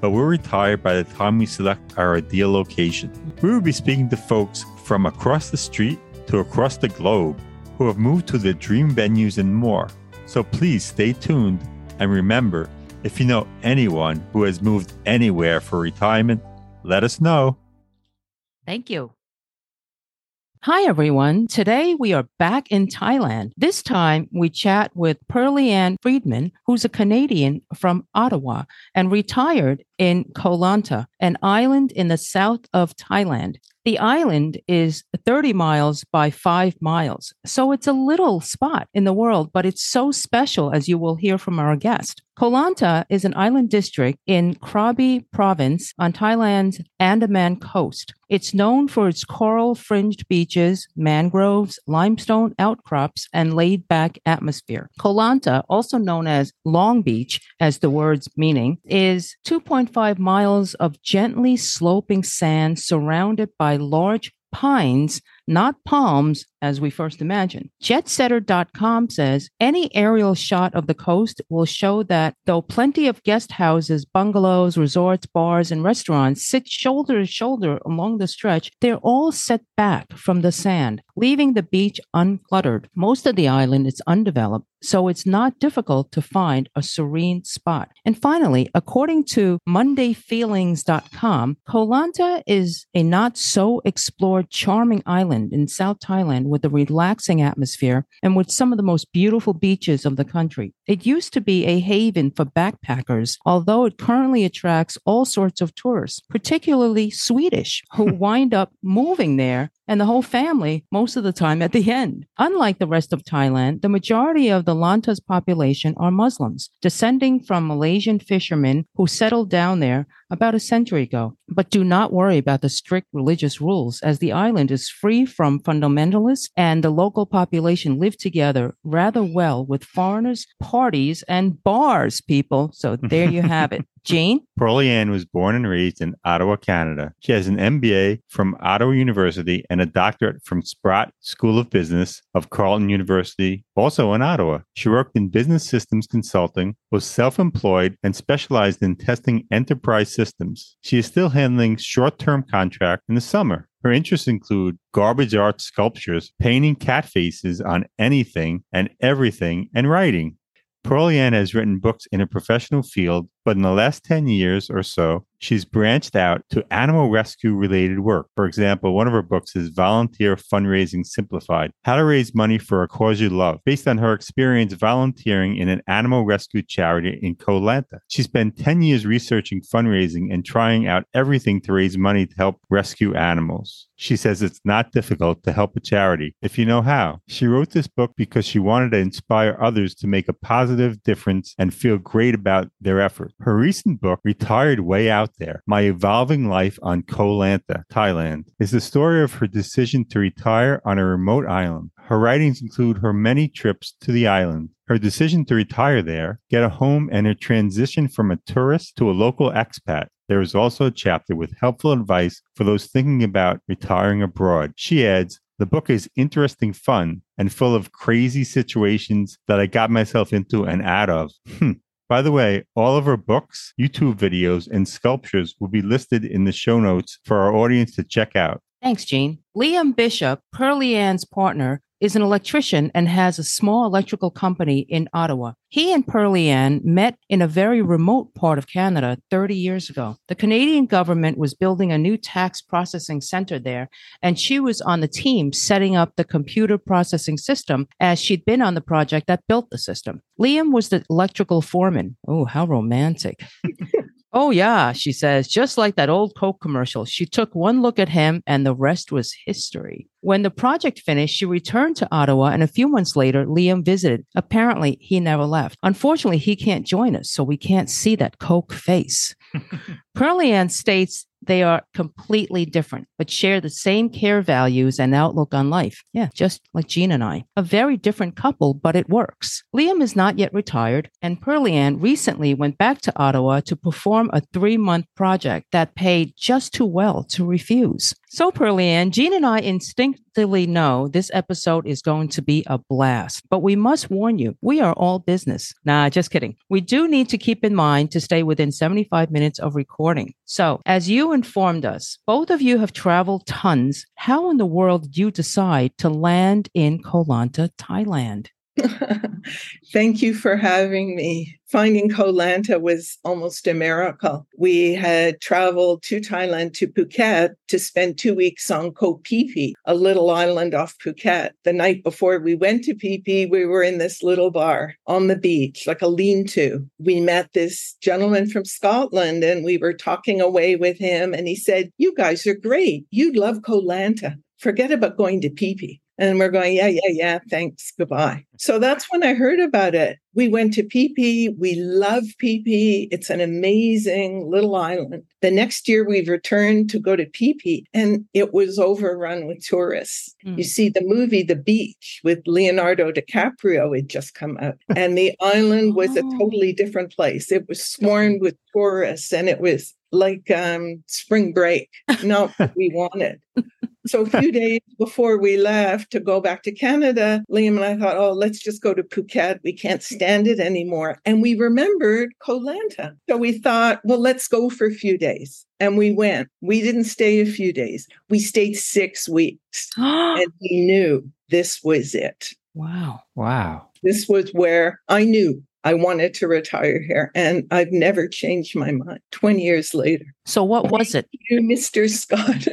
but we'll retire by the time we select our ideal location. We will be speaking to folks from across the street to across the globe who have moved to their dream venues and more. So please stay tuned and remember if you know anyone who has moved anywhere for retirement, let us know. Thank you. Hi, everyone. Today we are back in Thailand. This time we chat with Pearlie Ann Friedman, who's a Canadian from Ottawa and retired in Koh Lanta, an island in the south of Thailand. The island is 30 miles by five miles. So it's a little spot in the world, but it's so special, as you will hear from our guest. Koh Lanta is an island district in Krabi province on Thailand's Andaman coast. It's known for its coral fringed beaches, mangroves, limestone outcrops, and laid back atmosphere. Koh Lanta, also known as Long Beach, as the word's meaning, is 2.5 miles of gently sloping sand surrounded by large pines, not palms, as we first imagined. Jetsetter.com says any aerial shot of the coast will show that though plenty of guest houses, bungalows, resorts, bars, and restaurants sit shoulder to shoulder along the stretch, they're all set back from the sand, leaving the beach uncluttered. Most of the island is undeveloped, so it's not difficult to find a serene spot. And finally, according to MondayFeelings.com, Koh Lanta is a not so explored, charming island in South Thailand with a relaxing atmosphere and with some of the most beautiful beaches of the country. It used to be a haven for backpackers, although it currently attracts all sorts of tourists, particularly Swedish, who wind up moving there and the whole family most of the time at the end. Unlike the rest of Thailand, the majority of the Lanta's population are Muslims, descending from Malaysian fishermen who settled down there about a century ago. But do not worry about the strict religious rules, as the island is free from fundamentalists and the local population live together rather well with foreigners, parties, and bars, people. So there you have it. Jane? Pearlie Ann was born and raised in Ottawa, Canada. She has an MBA from Ottawa University and a doctorate from Sprott School of Business of Carleton University, also in Ottawa. She worked in business systems consulting, was self employed, and specialized in testing enterprise systems. She is still handling short term contract in the summer. Her interests include garbage art sculptures, painting cat faces on anything and everything, and writing. Pearlie Ann has written books in a professional field But in the last 10 years or so, she's branched out to animal rescue related work. For example, one of her books is Volunteer Fundraising Simplified How to Raise Money for a Cause You Love, based on her experience volunteering in an animal rescue charity in Koh Lanta. She spent 10 years researching fundraising and trying out everything to raise money to help rescue animals. She says it's not difficult to help a charity if you know how. She wrote this book because she wanted to inspire others to make a positive difference and feel great about their Her recent book, Retired Way Out There My Evolving Life on Koh Lanta, Thailand, is the story of her decision to retire on a remote island. Her writings include her many trips to the island, her decision to retire there, get a home, and her transition from a tourist to a local expat. There is also a chapter with helpful advice for those thinking about retiring abroad. She adds, the book is interesting, fun, and full of crazy situations that I got myself into and out of. Hmm. By the way, all of her books, YouTube videos, and sculptures will be listed in the show notes for our audience to check out. Thanks, Gene. Liam Bishop, Pearlie Ann's partner, is an electrician and has a small electrical company in Ottawa. He and Pearlie Ann met in a very remote part of Canada 30 years ago. The Canadian government was building a new tax processing center there, and she was on the team setting up the computer processing system as she'd been on the project that built the system. Liam was the electrical foreman. Oh, how romantic. Oh, yeah, she says, just like that old Coke commercial. She took one look at him and the rest was history. When the project finished, she returned to Ottawa and a few months later, Liam visited. Apparently, he never left. Unfortunately, he can't join us, so we can't see that Coke face. Pearlie Ann states they are completely different, but share the same care values and outlook on life. Yeah, just like Gene and I. A very different couple, but it works. Liam is not yet retired, and Pearlie Ann recently went back to Ottawa to perform a three month project that paid just too well to refuse. So, Pearlie Ann, Gene and I know this episode is going to be a blast, but we must warn you, we are all business. Nah, just kidding. We do need to keep in mind to stay within 75 minutes of recording. So, as you informed us, both of you have traveled tons. How in the world did you decide to land in Koh Lanta, Thailand? Thank you for having me. Finding Koh Lanta was almost a miracle. We had traveled to Thailand to Phuket to spend two weeks on Koh Phi Phi, a little island off Phuket. The night before we went to Phi Phi, we were in this little bar on the beach, like a lean to. We met this gentleman from Scotland and we were talking away with him. And he said, You guys are great. You'd love Koh Lanta. Forget about going to Phi Phi. And we're going, yeah, yeah, yeah, thanks, goodbye. So that's when I heard about it. We went to Phi. We love Phi. It's an amazing little island. The next year we returned to go to Phi and it was overrun with tourists. Mm. You see, the movie The Beach with Leonardo DiCaprio had just come out and the island was oh. a totally different place. It was swarmed with tourists and it was like um, spring break, not what we wanted. So a few days before we left to go back to Canada, Liam and I thought, oh, let's just go to Phuket. We can't stand it anymore. And we remembered Koh Lanta. So we thought, well, let's go for a few days. And we went. We didn't stay a few days. We stayed six weeks. and we knew this was it. Wow. Wow. This was where I knew I wanted to retire here, and I've never changed my mind 20 years later. So, what was it? You, Mr. Scott.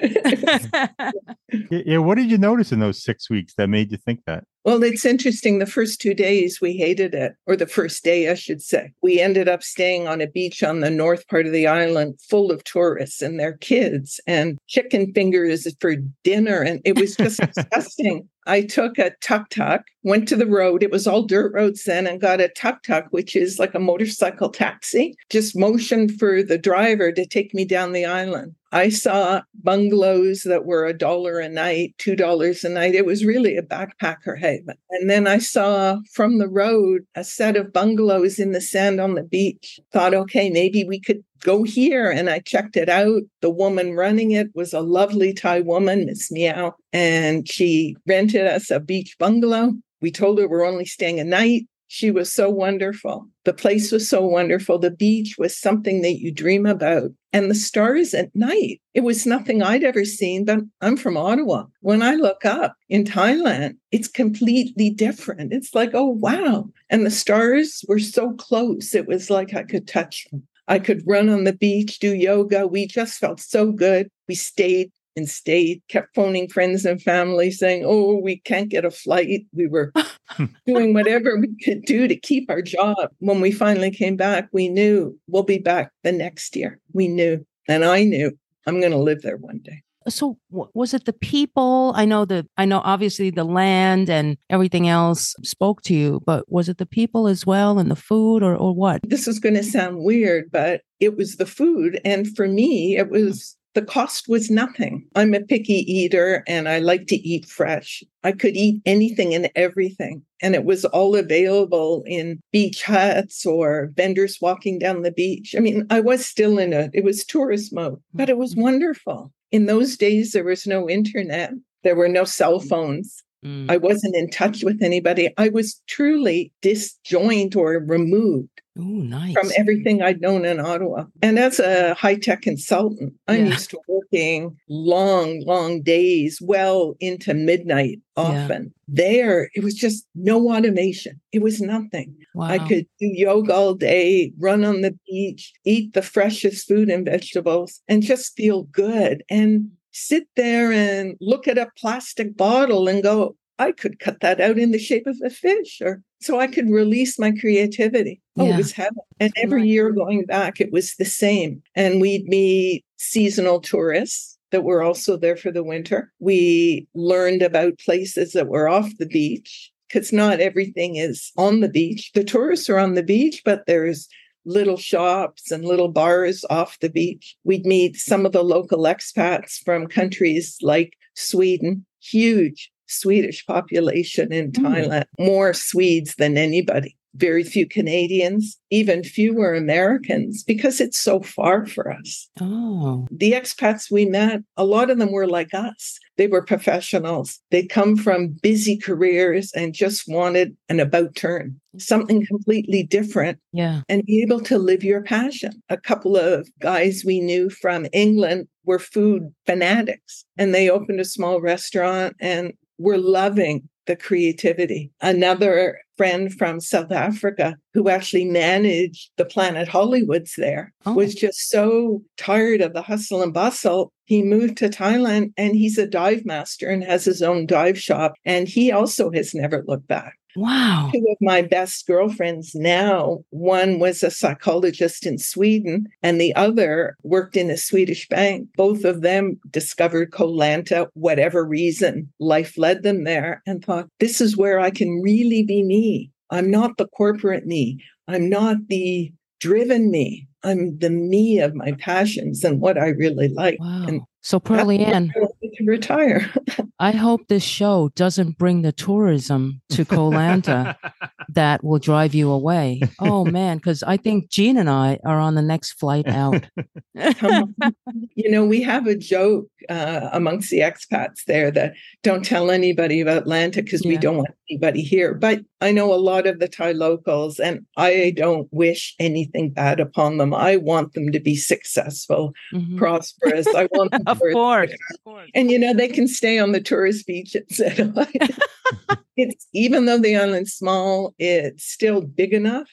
yeah, what did you notice in those six weeks that made you think that? Well, it's interesting. The first two days we hated it, or the first day, I should say. We ended up staying on a beach on the north part of the island full of tourists and their kids and chicken fingers for dinner. And it was just disgusting. I took a tuk tuk, went to the road. It was all dirt roads then, and got a tuk tuk, which is like a motorcycle taxi. Just motioned for the driver to take me down the island. I saw bungalows that were a dollar a night, two dollars a night. It was really a backpacker haven. And then I saw from the road a set of bungalows in the sand on the beach. Thought, okay, maybe we could go here. And I checked it out. The woman running it was a lovely Thai woman, Miss Meow, and she rented us a beach bungalow. We told her we're only staying a night. She was so wonderful. The place was so wonderful. The beach was something that you dream about. And the stars at night, it was nothing I'd ever seen, but I'm from Ottawa. When I look up in Thailand, it's completely different. It's like, oh, wow. And the stars were so close. It was like I could touch them. I could run on the beach, do yoga. We just felt so good. We stayed and stayed, kept phoning friends and family saying, Oh, we can't get a flight. We were doing whatever we could do to keep our job. When we finally came back, we knew we'll be back the next year. We knew. And I knew I'm going to live there one day so was it the people i know that i know obviously the land and everything else spoke to you but was it the people as well and the food or, or what this is going to sound weird but it was the food and for me it was the cost was nothing. I'm a picky eater and I like to eat fresh. I could eat anything and everything. And it was all available in beach huts or vendors walking down the beach. I mean, I was still in a, it was tourist mode, but it was mm-hmm. wonderful. In those days, there was no internet, there were no cell phones. Mm. I wasn't in touch with anybody. I was truly disjoint or removed Ooh, nice. from everything I'd known in Ottawa. And as a high tech consultant, I'm yeah. used to working long, long days, well into midnight often. Yeah. There, it was just no automation. It was nothing. Wow. I could do yoga all day, run on the beach, eat the freshest food and vegetables, and just feel good. And sit there and look at a plastic bottle and go, I could cut that out in the shape of a fish or so I could release my creativity. Oh, yeah. it was heaven. And every year going back, it was the same. And we'd meet seasonal tourists that were also there for the winter. We learned about places that were off the beach because not everything is on the beach. The tourists are on the beach, but there's little shops and little bars off the beach. We'd meet some of the local expats from countries like Sweden, huge Swedish population in mm. Thailand, more Swedes than anybody. Very few Canadians, even fewer Americans, because it's so far for us. Oh. The expats we met, a lot of them were like us. They were professionals. They'd come from busy careers and just wanted an about turn, something completely different. Yeah. And be able to live your passion. A couple of guys we knew from England were food fanatics and they opened a small restaurant and were loving the creativity. Another friend from South Africa who actually managed the Planet Hollywoods there oh. was just so tired of the hustle and bustle. He moved to Thailand and he's a dive master and has his own dive shop. And he also has never looked back. Wow. Two of my best girlfriends now, one was a psychologist in Sweden, and the other worked in a Swedish bank. Both of them discovered Koh Lanta, whatever reason life led them there, and thought, this is where I can really be me. I'm not the corporate me. I'm not the driven me. I'm the me of my passions and what I really like. Wow. And so, Pearlie Ann, to retire. I hope this show doesn't bring the tourism to Koh Lanta that will drive you away. Oh man, because I think Gene and I are on the next flight out. you know, we have a joke uh, amongst the expats there that don't tell anybody about Atlanta because yeah. we don't want anybody here. But I know a lot of the Thai locals, and I don't wish anything bad upon them. I want them to be successful, mm-hmm. prosperous. I want them of, course. of course. And you know, they can stay on the tourist beach at it's even though the island's small, it's still big enough.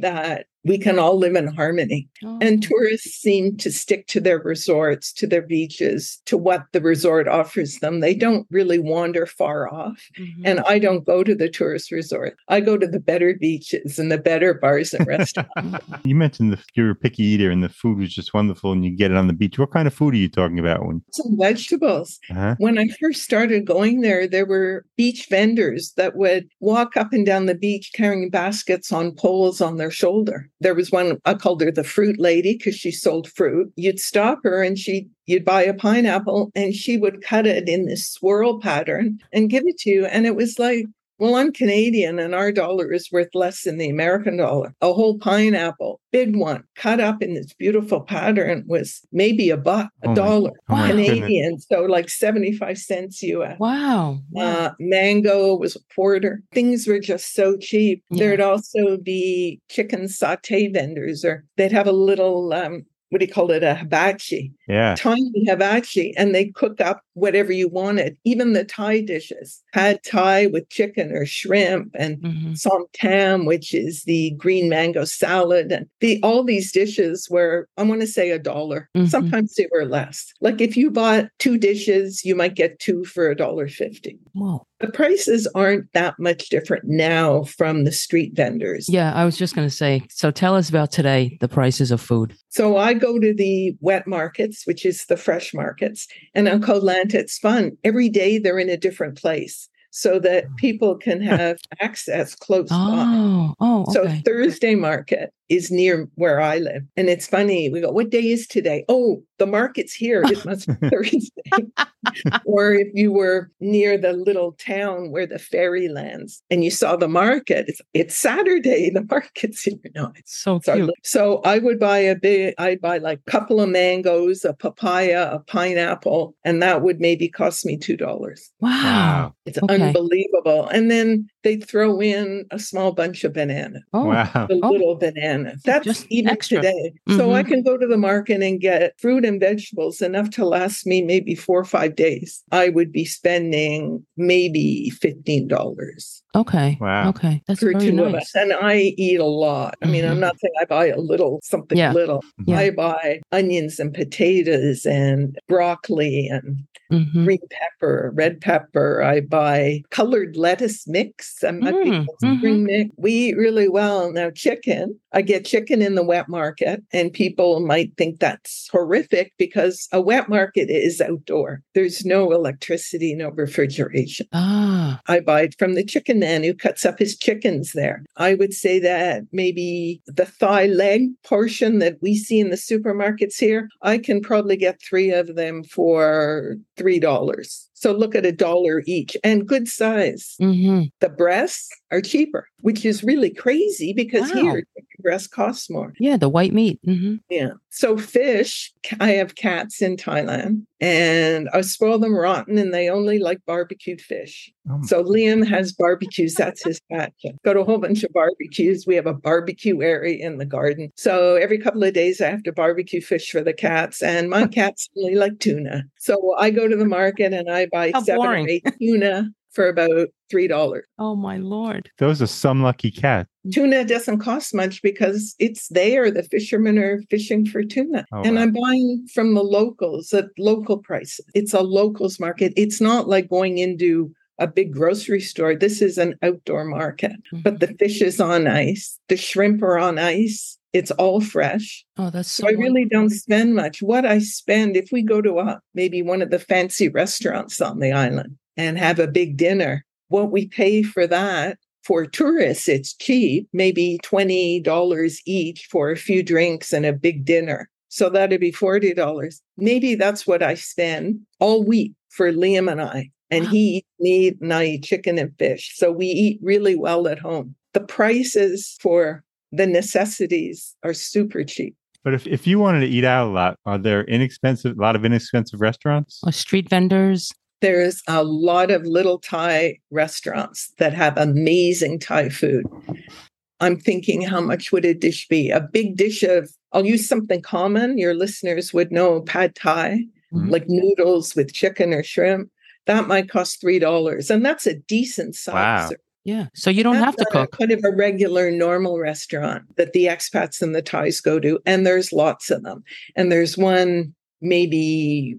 That we can all live in harmony. Oh. And tourists seem to stick to their resorts, to their beaches, to what the resort offers them. They don't really wander far off. Mm-hmm. And I don't go to the tourist resort. I go to the better beaches and the better bars and restaurants. you mentioned that you're a picky eater and the food was just wonderful and you get it on the beach. What kind of food are you talking about? When some vegetables. Uh-huh. When I first started going there, there were beach vendors that would walk up and down the beach carrying baskets on poles on their shoulder there was one I called her the fruit lady because she sold fruit. You'd stop her and she you'd buy a pineapple and she would cut it in this swirl pattern and give it to you. And it was like well, I'm Canadian and our dollar is worth less than the American dollar. A whole pineapple, big one, cut up in this beautiful pattern was maybe a buck, a oh dollar oh Canadian. So like 75 cents US. Wow. Uh, mango was a quarter. Things were just so cheap. Yeah. There'd also be chicken satay vendors or they'd have a little um, what do you call it? A hibachi. Yeah. Tiny hibachi. And they cook up whatever you wanted, even the Thai dishes. pad Thai with chicken or shrimp and Mhm. som tam, which is the green mango salad. And the all these dishes were, I want to say a dollar. Mhm. Sometimes they were less. Like if you bought two dishes, you might get two for a dollar fifty. Whoa. The prices aren't that much different now from the street vendors. Yeah, I was just going to say. So tell us about today, the prices of food. So I go to the wet markets, which is the fresh markets, and on Koh Lanta, it's fun. Every day they're in a different place so that people can have access close by. Oh, oh, So. Thursday market is near where I live. And it's funny. We go, what day is today? Oh, the market's here. It must be Thursday. or if you were near the little town where the ferry lands and you saw the market, it's, it's Saturday. The market's here. No, it's so cute. so I would buy a big, I'd buy like a couple of mangoes, a papaya, a pineapple, and that would maybe cost me $2. Wow. It's Okay. unbelievable. And then they'd throw in a small bunch of bananas, Oh, Wow. the Oh. little bananas. That's Just even extra. today. So I Mhm. can go to the market and get fruit and vegetables enough to last me maybe four or five days. I would be spending maybe $15 okay. Wow. Okay. That's for very two nice. of us. And I eat a lot. I mean, I'm Mhm. not saying I buy a little, something Yeah. little. Yeah. I buy onions and potatoes and broccoli and Mhm. green pepper, red pepper. I buy colored lettuce mix. I'm not big Mm, on spring mix. We eat really well. Now, chicken, I get chicken in the wet market, and people might think that's horrific because a wet market is outdoor. There's no electricity, no refrigeration. Ah, I buy it from the chicken man who cuts up his chickens there. I would say that maybe the thigh leg portion that we see in the supermarkets here, I can probably get three of them for $3. So look at a dollar each and good size. hmm The breasts are cheaper, which is really crazy because Wow. here chicken breast costs more. yeah, the white meat. hmm Yeah. So fish, I have cats in Thailand and I spoil them rotten and they only like barbecued fish. Oh, So Liam has barbecues. That's his passion. Go to a whole bunch of barbecues. We have a barbecue area in the garden. So every couple of days I have to barbecue fish for the cats. And my cats only like tuna. So I go to the market and I buy How seven boring. or eight tuna for about three dollars. Oh my lord. Those are some lucky cats. Tuna doesn't cost much because it's there. The fishermen are fishing for tuna. Oh, and wow. I'm buying from the locals at local prices. It's a locals market. It's not like going into a big grocery store. This is an outdoor market. But the mm-hmm. fish is on ice. The shrimp are on ice. It's all fresh. oh, that's so. So I really wonderful. don't spend much. What I spend, if we go to a maybe one of the fancy restaurants on the island and have a big dinner, what we pay for that for tourists, it's cheap, maybe $20 each for a few drinks and a big dinner. So that'd be $40. Maybe that's what I spend all week for Liam and I. And Wow. he eats meat and I eat chicken and fish. So we eat really well at home. The prices for the necessities are super cheap. But if, if you wanted to eat out a lot, are there inexpensive, a lot of inexpensive restaurants? Oh, street vendors. There's a lot of little Thai restaurants that have amazing Thai food. I'm thinking, how much would a dish be? A big dish of, I'll use something common. Your listeners would know pad Thai, Mhm. like noodles with chicken or shrimp. That might cost $3. And that's a decent size. Wow. Yeah. So you don't That's have to cook. Kind of a regular, normal restaurant that the expats and the Thais go to, and there's lots of them. And there's one maybe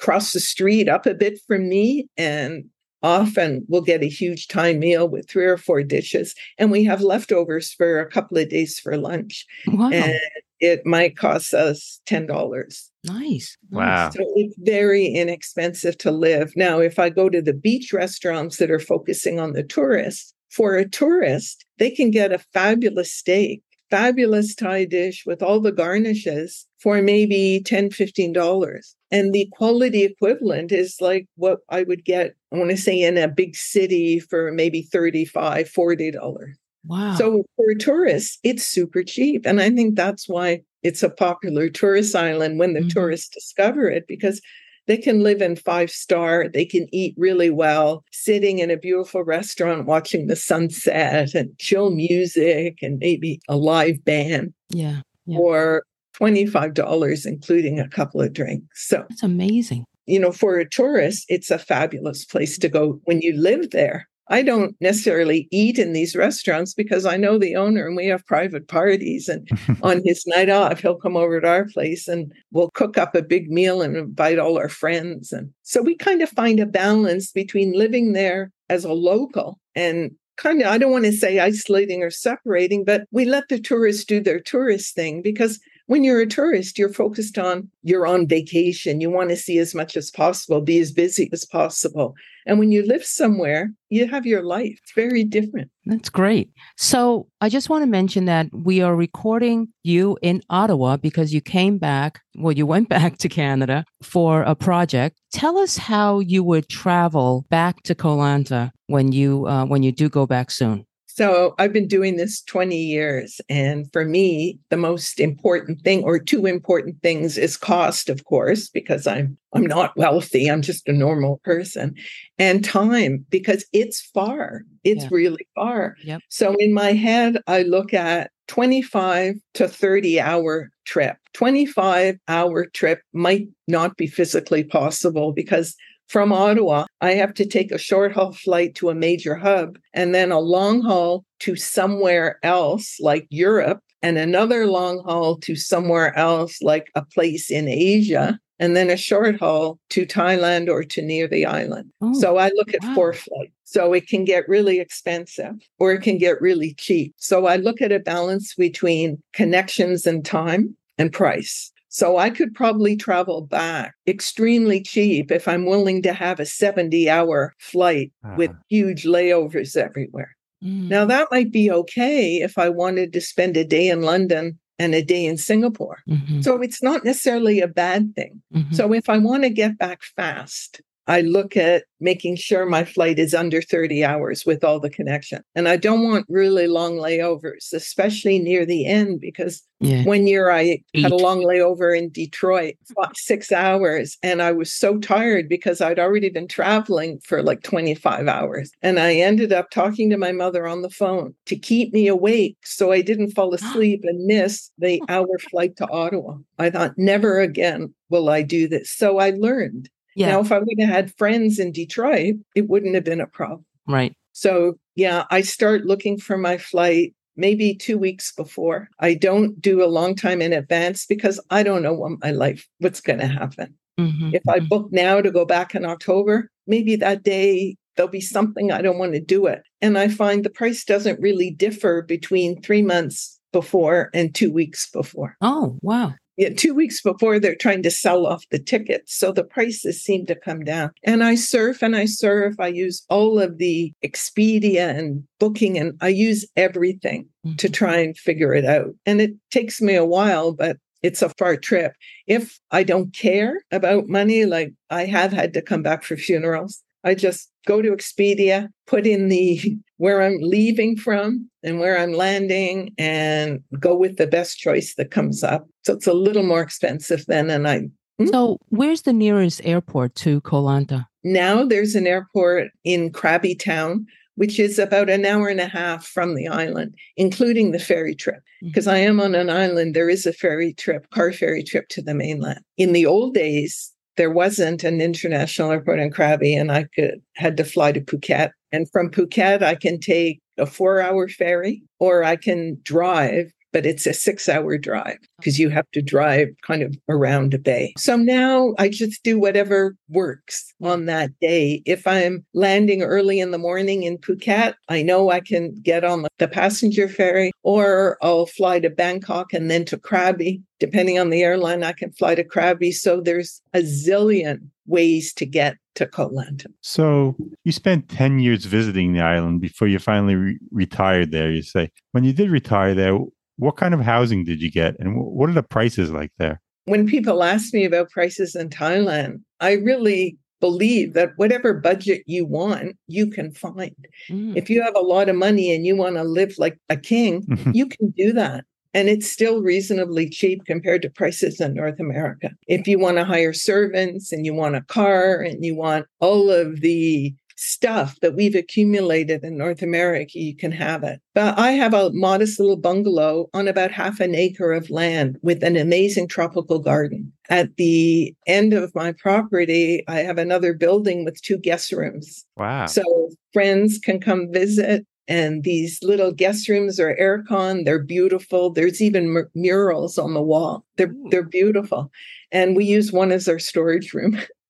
across the street, up a bit from me, and often we'll get a huge Thai meal with three or four dishes, and we have leftovers for a couple of days for lunch, Wow. and it might cost us ten dollars. nice. Wow. So it's very inexpensive to live. Now, if I go to the beach restaurants that are focusing on the tourists, for a tourist, they can get a fabulous steak, fabulous Thai dish with all the garnishes for maybe $10, $15. And the quality equivalent is like what I would get, I want to say, in a big city for maybe $35, $40. Wow. So for tourists, it's super cheap. And I think that's why it's a popular tourist island when the Mhm. tourists discover it because they can live in five star, they can eat really well, sitting in a beautiful restaurant watching the sunset and chill music and maybe a live band yeah. Yeah. or $25, including a couple of drinks. So That's amazing. you know, for a tourist, it's a fabulous place to go when you live there. I don't necessarily eat in these restaurants because I know the owner and we have private parties. And on his night off, he'll come over to our place and we'll cook up a big meal and invite all our friends. And so we kind of find a balance between living there as a local and kind of, I don't want to say isolating or separating, but we let the tourists do their tourist thing because when you're a tourist, you're focused on you're on vacation. You want to see as much as possible, be as busy as possible. And when you live somewhere, you have your life. It's very different. That's great. So I just want to mention that we are recording you in Ottawa because you came back, well, you went back to Canada for a project. Tell us how you would travel back to Koh Lanta when you uh, when you do go back soon. So I've been doing this 20 years. And for me, the most important thing or two important things is cost, of course, because I'm I'm not wealthy. I'm just a normal person. And time, because it's far. It's Yeah. really far. Yep. So in my head, I look at 25 to 30 hour trip. 25 hour trip might not be physically possible because from Ottawa, I have to take a short haul flight to a major hub and then a long haul to somewhere else like Europe and another long haul to somewhere else like a place in Asia and then a short haul to Thailand or to near the island. Oh, So I look at wow. four flights. So it can get really expensive or it can get really cheap. So I look at a balance between connections and time and price. So I could probably travel back extremely cheap if I'm willing to have a 70 hour flight with Ah. huge layovers everywhere. mm, Now, that might be okay if I wanted to spend a day in London and a day in Singapore. mhm, So it's not necessarily a bad thing. mhm. So if I want to get back fast, I look at making sure my flight is under 30 hours with all the connection. And I don't want really long layovers, especially near the end, because yeah. one year I had a long layover in Detroit, six hours, and I was so tired because I'd already been traveling for like 25 hours. And I ended up talking to my mother on the phone to keep me awake so I didn't fall asleep and miss the oh. hour flight to Ottawa. I thought, never again will I do this. So I learned. Yeah. Now, if I would have had friends in Detroit, it wouldn't have been a problem. right. So, yeah, I start looking for my flight maybe two weeks before. I don't do a long time in advance because I don't know what my life, what's going to happen. Mhm, If I mhm. book now to go back in October, maybe that day there'll be something I don't want to do it. And I find the price doesn't really differ between three months before and two weeks before. Oh, wow. Yeah, two weeks before they're trying to sell off the tickets. So the prices seem to come down. And I surf and I surf. I use all of the Expedia and booking and I use everything to Mhm. try and figure it out. And it takes me a while, but it's a far trip. If I don't care about money, like I have had to come back for funerals, I just go to Expedia, put in the where I'm leaving from and where I'm landing and go with the best choice that comes up. So it's a little more expensive then and I hmm? So, where's the nearest airport to Koh Lanta? now there's an airport in Krabi Town which is about an hour and a half from the island, including the ferry trip. Mm-hmm. Because I am on an island, there is a ferry trip, car ferry trip to the mainland. In the old days, there wasn't an international airport in Krabi, and I could had to fly to Phuket. And from Phuket, I can take a four-hour ferry, or I can drive. But it's a six hour drive because you have to drive kind of around a bay. So now I just do whatever works on that day. If I'm landing early in the morning in Phuket, I know I can get on the passenger ferry or I'll fly to Bangkok and then to Krabi. Depending on the airline, I can fly to Krabi. So there's a zillion ways to get to Koh Lanta. So you spent 10 years visiting the island before you finally re- retired there, you say. When you did retire there, what kind of housing did you get and what are the prices like there? When people ask me about prices in Thailand, I really believe that whatever budget you want, you can find. Mm. If you have a lot of money and you want to live like a king, you can do that. And it's still reasonably cheap compared to prices in North America. If you want to hire servants and you want a car and you want all of the stuff that we've accumulated in North America, you can have it. But I have a modest little bungalow on about half an acre of land with an amazing tropical garden. At the end of my property, I have another building with two guest rooms. Wow. So friends can come visit and these little guest rooms are aircon they're beautiful there's even mur- murals on the wall they're hmm. they're beautiful and we use one as our storage room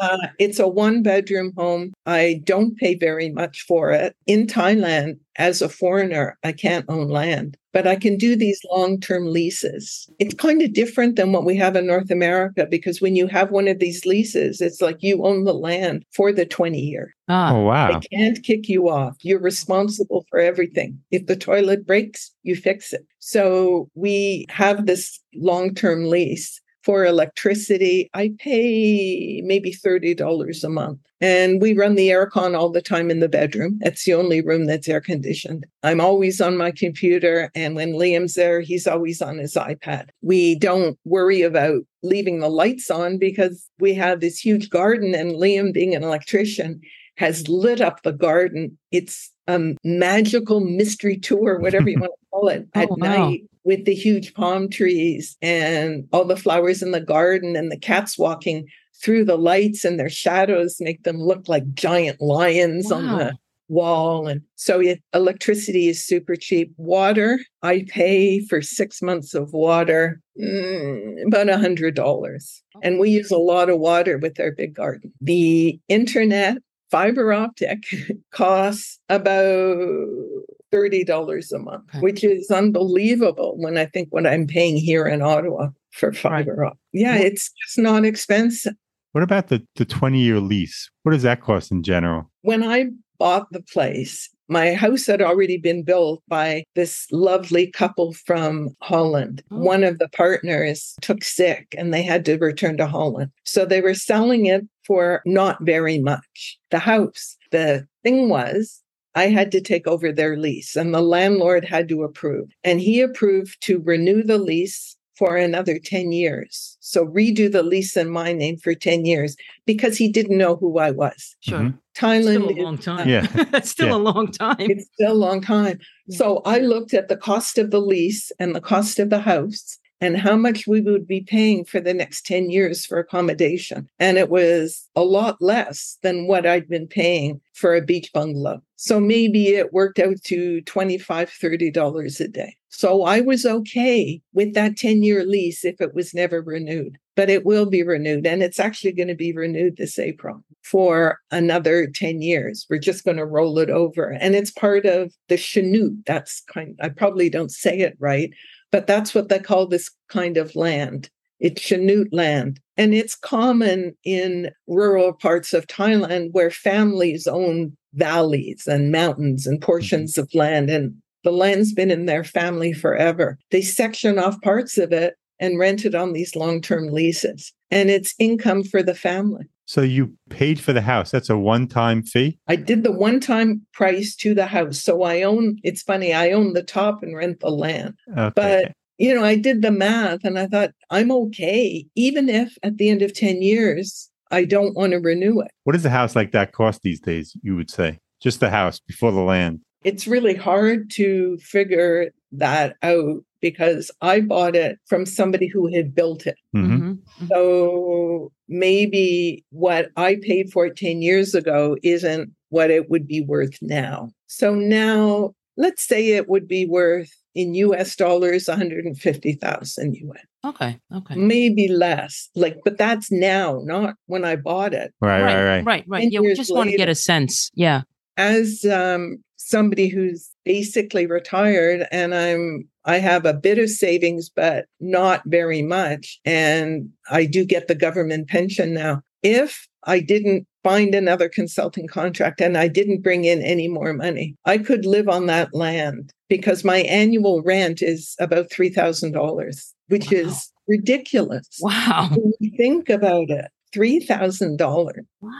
uh, it's a one bedroom home i don't pay very much for it in thailand as a foreigner i can't own land but I can do these long term leases. It's kind of different than what we have in North America because when you have one of these leases, it's like you own the land for the 20 year. Ah, Oh, wow. They can't kick you off. You're responsible for everything. If the toilet breaks, you fix it. So we have this long term lease. For electricity, I pay maybe $30 a month. And we run the aircon all the time in the bedroom. That's the only room that's air conditioned. I'm always on my computer. And when Liam's there, he's always on his iPad. We don't worry about leaving the lights on because we have this huge garden, and Liam, being an electrician, has lit up the garden. It's a magical mystery tour, whatever you want to call it, Oh, at wow. night with the huge palm trees and all the flowers in the garden and the cats walking through the lights and their shadows make them look like giant lions on the wall. And so it, electricity is super cheap. Water i pay for six months of water mm, about a hundred dollars. And we use a lot of water with our big garden. The internet fiber optic costs about $30 a month Okay. which is unbelievable when i think what i'm paying here in ottawa for fiber optic yeah Yeah. it's just not expensive What about the, the 20 year lease? What does that cost in general? when I bought the place, my house had already been built by this lovely couple from Holland. Oh. One of the partners took sick and they had to return to Holland. So they were selling it for not very much. The house, the thing was, I had to take over their lease and the landlord had to approve. And he approved to renew the lease for another 10 years. So redo the lease in my name for 10 years because he didn't know who I was. sure. Mhm. Thailand Still a long time. Yeah. That's still Yeah. a long time. it's still a long time. Yeah. So I looked at the cost of the lease and the cost of the house and how much we would be paying for the next 10 years for accommodation. And it was a lot less than what I'd been paying for a beach bungalow. So maybe it worked out to $25, $30 a day. So I was okay with that 10 year lease if it was never renewed, but it will be renewed. And it's actually going to be renewed this April for another 10 years. We're just going to roll it over. And it's part of the Chanote. That's kind I probably don't say it right, but that's what they call this kind of land. It's Chanote land. And it's common in rural parts of Thailand where families own valleys and mountains and mm-hmm. portions of land. And the land's been in their family forever. They section off parts of it and rent it on these long term leases. And it's income for the family. So you paid for the house. That's a one time fee? I did the one time price to the house. So I own, it's funny, I own the top and rent the land. Okay. But, you know, I did the math and I thought, I'm okay, even if at the end of 10 years, I don't want to renew it. what does a house like that cost these days, you would say? Just the house before the land. It's really hard to figure that out because I bought it from somebody who had built it. Mhm. Mhm. So maybe what I paid for it 10 years ago isn't what it would be worth now. So now let's say it would be worth in US dollars 150,000 US. Okay. Okay. Maybe less. Like but that's now, not when I bought it. Right, right, right. Right. Right. 10 Yeah. We years just want to get a sense. Yeah. As um somebody who's basically retired and I'm I have a bit of savings but not very much and I do get the government pension now. If I didn't find another consulting contract and I didn't bring in any more money, I could live on that land because my annual rent is about $3,000, which Wow. is ridiculous. Wow. When you think about it, $3,000. Wow.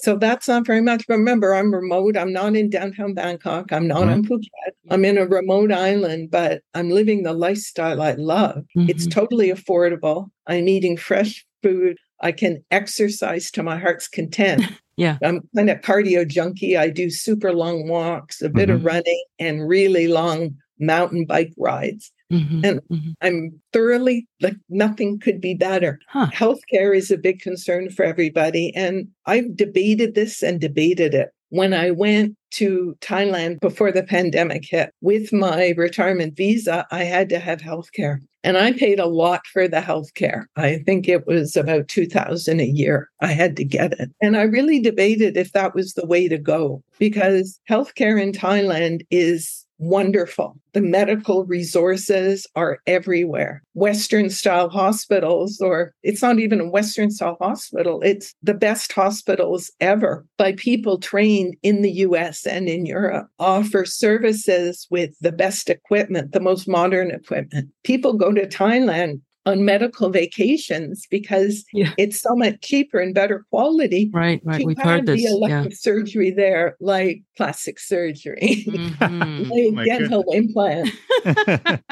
So that's not very much. But remember, I'm remote. I'm not in downtown Bangkok. I'm not on Phuket. I'm in a remote island, but I'm living the lifestyle I love. It's Mhm. totally affordable. I'm eating fresh food. I can exercise to my heart's content. Yeah. I'm kind of cardio junkie. I do super long walks, a bit Mhm. of running, and really long mountain bike rides. Mhm, And- mhm. I'm thoroughly like nothing could be better. Huh. Healthcare is a big concern for everybody. And I've debated this and debated it. When I went to Thailand before the pandemic hit with my retirement visa, I had to have healthcare. And I paid a lot for the healthcare. I think it was about 2000 a year. I had to get it. And I really debated if that was the way to go because healthcare in Thailand is wonderful. The medical resources are everywhere. Western style hospitals, or it's not even a Western style hospital, it's the best hospitals ever by people trained in the US and in Europe, offer services with the best equipment, the most modern equipment. People go to Thailand on medical vacations because Yeah. it's so much cheaper and better quality Right, right. to We've have heard this. the Yeah. elective surgery there, like plastic surgery, Mhm. like my dental implant.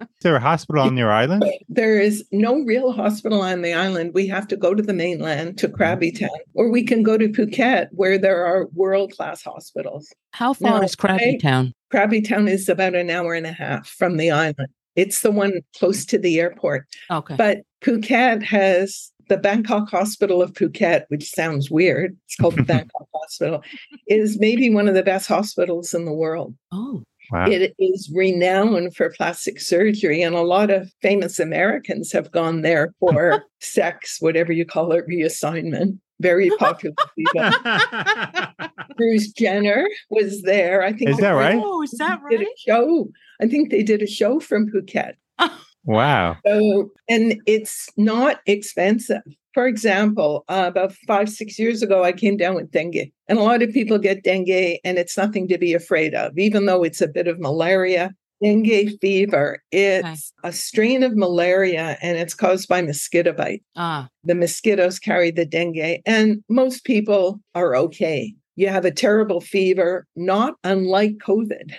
Is there a hospital on your island? There is no real hospital on the island. We have to go to the mainland to Krabi Town, or we can go to Phuket, where there are world class hospitals. How far No, is Krabi I- Town? Krabi Town is about an hour and a half from the island. It's the one close to the airport. Okay. But Phuket has the Bangkok Hospital of Phuket, which sounds weird. It's called the Bangkok Hospital, is maybe one of the best hospitals in the world. oh, Wow. It is renowned for plastic surgery, and a lot of famous Americans have gone there for sex, whatever you call it, reassignment. Very popular. Bruce Jenner was there. I think Is that right? Oh, is that right? Did right? a show. I think they did a show from Phuket. wow. So, and it's not expensive. For example, uh, about five, six years ago, I came down with dengue. And a lot of people get dengue, and it's nothing to be afraid of, even though it's a bit of malaria. Dengue fever, it's a strain of malaria and it's caused by mosquito bite. Ah, The mosquitoes carry the dengue, and most people are okay. You have a terrible fever, not unlike COVID.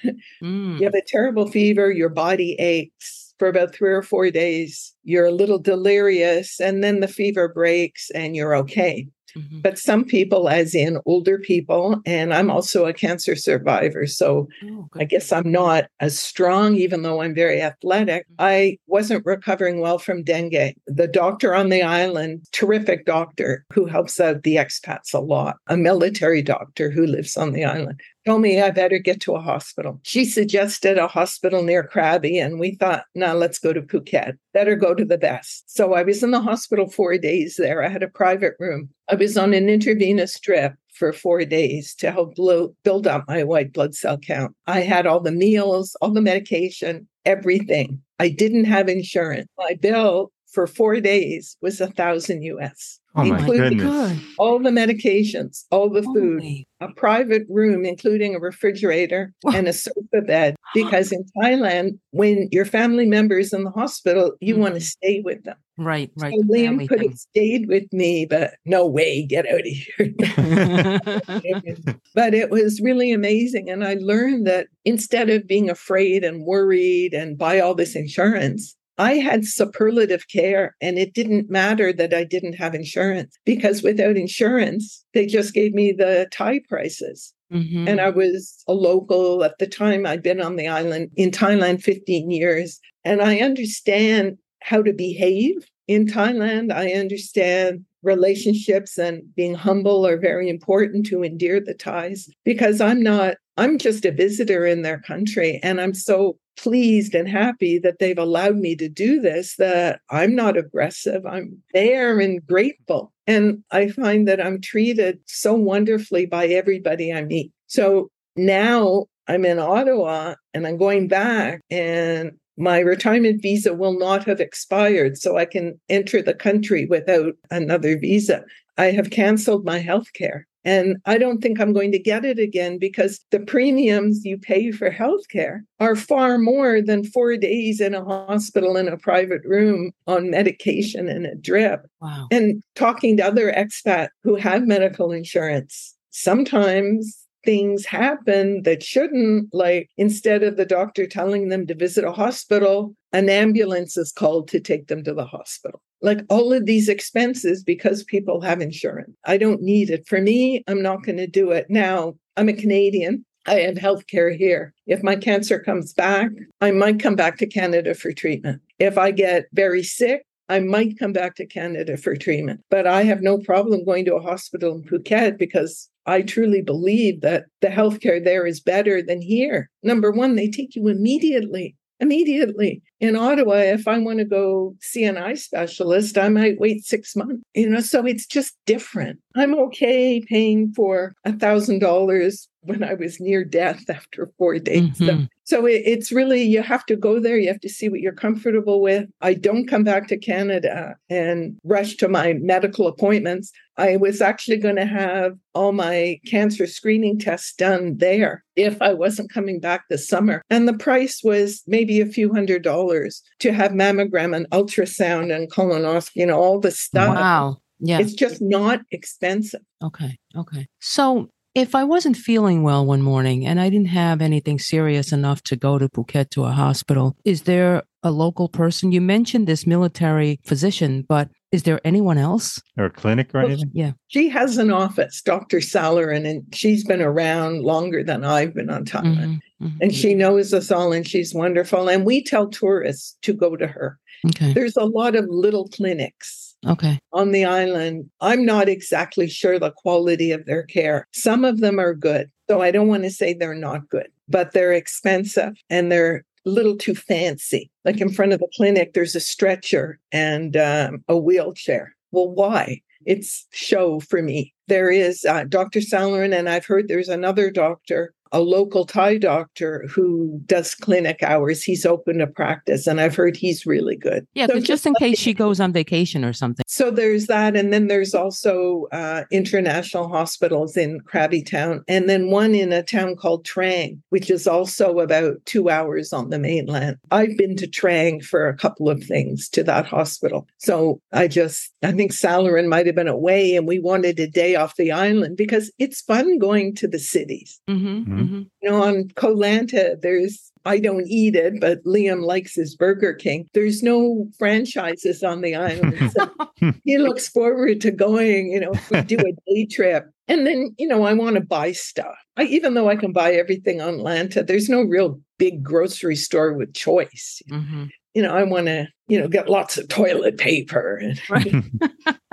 mm. You have a terrible fever, your body aches for about three or four days. You're a little delirious, and then the fever breaks and you're okay. Mhm. But some people, as in older people, and I'm also a cancer survivor. So Oh, I guess I'm not as strong, even though I'm very athletic. I wasn't recovering well from dengue. The doctor on the island, terrific doctor who helps out the expats a lot, a military doctor who lives on the island, told me I better get to a hospital. She suggested a hospital near Krabi, and we thought, no, let's go to Phuket. Better go to the best. So I was in the hospital four days there. I had a private room. I was on an intravenous drip for four days to help build up my white blood cell count. I had all the meals, all the medication, everything. I didn't have insurance. My bill for four days was a thousand US, Oh my including goodness. All the medications, all the food, Holy- a private room, including a refrigerator Wow. and a sofa bed. Because in Thailand, when your family member is in the hospital, you want to stay with them. Right, right. so Liam family could have stayed with me, but no way, get out of here. but it was really amazing. And I learned that instead of being afraid and worried and buy all this insurance, I had superlative care and it didn't matter that I didn't have insurance because without insurance, they just gave me the Thai prices. Mhm. And I was a local at the time. I'd been on the island in Thailand 15 years. And I understand how to behave in Thailand. I understand relationships and being humble are very important to endear the Thais because I'm not, I'm just a visitor in their country. And I'm so pleased and happy that they've allowed me to do this, that I'm not aggressive. I'm there and grateful. And I find that I'm treated so wonderfully by everybody I meet. So now I'm in Ottawa and I'm going back and my retirement visa will not have expired, so I can enter the country without another visa. I have canceled my health care. And I don't think I'm going to get it again because the premiums you pay for healthcare are far more than four days in a hospital in a private room on medication and a drip. Wow. And talking to other expats who have medical insurance, sometimes things happen that shouldn't. Like instead of the doctor telling them to visit a hospital, an ambulance is called to take them to the hospital. Like all of these expenses because people have insurance. I don't need it. For me, I'm not going to do it. Now, I'm a Canadian. I have health care here. If my cancer comes back, I might come back to Canada for treatment. If I get very sick, I might come back to Canada for treatment. But I have no problem going to a hospital in Phuket because I truly believe that the healthcare there is better than here. Number one, they take you immediately immediately. In Ottawa, if I want to go see an eye specialist, I might wait six months. You know, so it's just different. I'm okay paying for a thousand dollars when I was near death after four days. Mm-hmm. So it, it's really you have to go there. You have to see what you're comfortable with. I don't come back to Canada and rush to my medical appointments. I was actually going to have all my cancer screening tests done there if I wasn't coming back this summer. And the price was maybe a few hundred dollars to have mammogram and ultrasound and colonoscopy, you know, all the stuff. Wow. Yeah. It's just not expensive. Okay. Okay. So if I wasn't feeling well one morning and I didn't have anything serious enough to go to Phuket to a hospital, is there a local person? You mentioned this military physician, but is there anyone else? Or a clinic or anything? Yeah. She has an office, Dr. Salarin, and she's been around longer than I've been on Thailand. Mm-hmm, mm-hmm. And she knows us all and she's wonderful. And we tell tourists to go to her. Okay. There's a lot of little clinics Okay. On the island, I'm not exactly sure the quality of their care. Some of them are good. So I don't want to say they're not good, but they're expensive and they're a little too fancy. Like in front of the clinic, there's a stretcher and um, a wheelchair. Well, why? It's show for me. There is uh, Dr. Salarin, and I've heard there's another doctor a local Thai doctor who does clinic hours. He's opened a practice, and I've heard he's really good. Yeah, so just in case she goes on vacation or something. So there's that, and then there's also uh, international hospitals in Krabi Town, and then one in a town called Trang, which is also about two hours on the mainland. I've been to Trang for a couple of things to that hospital. So I just, I think Salarin might have been away, and we wanted a day off the island because it's fun going to the cities. Mm-hmm. Mm-hmm. Mm-hmm. You know, on Koh Lanta, there's I don't eat it, but Liam likes his Burger King. There's no franchises on the island. So he looks forward to going, you know, if we do a day trip. And then, you know, I want to buy stuff. I, even though I can buy everything on Lanta, there's no real big grocery store with choice. Mm-hmm. You know, I want to, you know, get lots of toilet paper and right.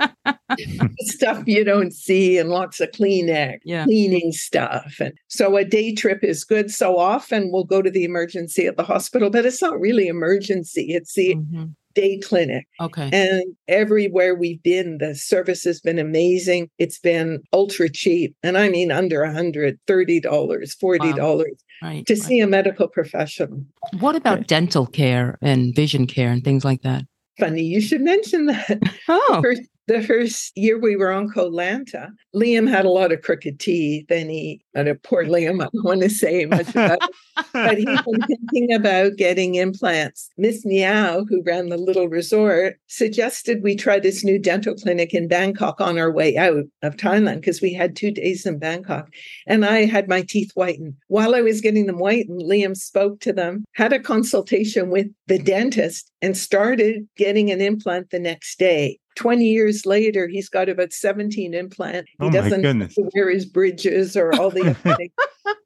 stuff you don't see and lots of Kleenex, yeah. cleaning stuff. And so a day trip is good. So often we'll go to the emergency at the hospital, but it's not really emergency. It's the mm-hmm. day clinic. Okay. And everywhere we've been, the service has been amazing. It's been ultra cheap. And I mean under a hundred, thirty dollars, forty dollars wow. Right, to right. see a medical professional. What about right. dental care and vision care and things like that? Funny you should mention that. Oh. First, the first year we were on Koh Lanta, Liam had a lot of crooked teeth, and he, and a poor Liam, I don't want to say much about it, but he's been thinking about getting implants. Miss Miao, who ran the little resort, suggested we try this new dental clinic in Bangkok on our way out of Thailand because we had two days in Bangkok, and I had my teeth whitened. While I was getting them whitened, Liam spoke to them, had a consultation with the dentist, and started getting an implant the next day. 20 years later, he's got about 17 implants. He oh doesn't have to wear his bridges or all the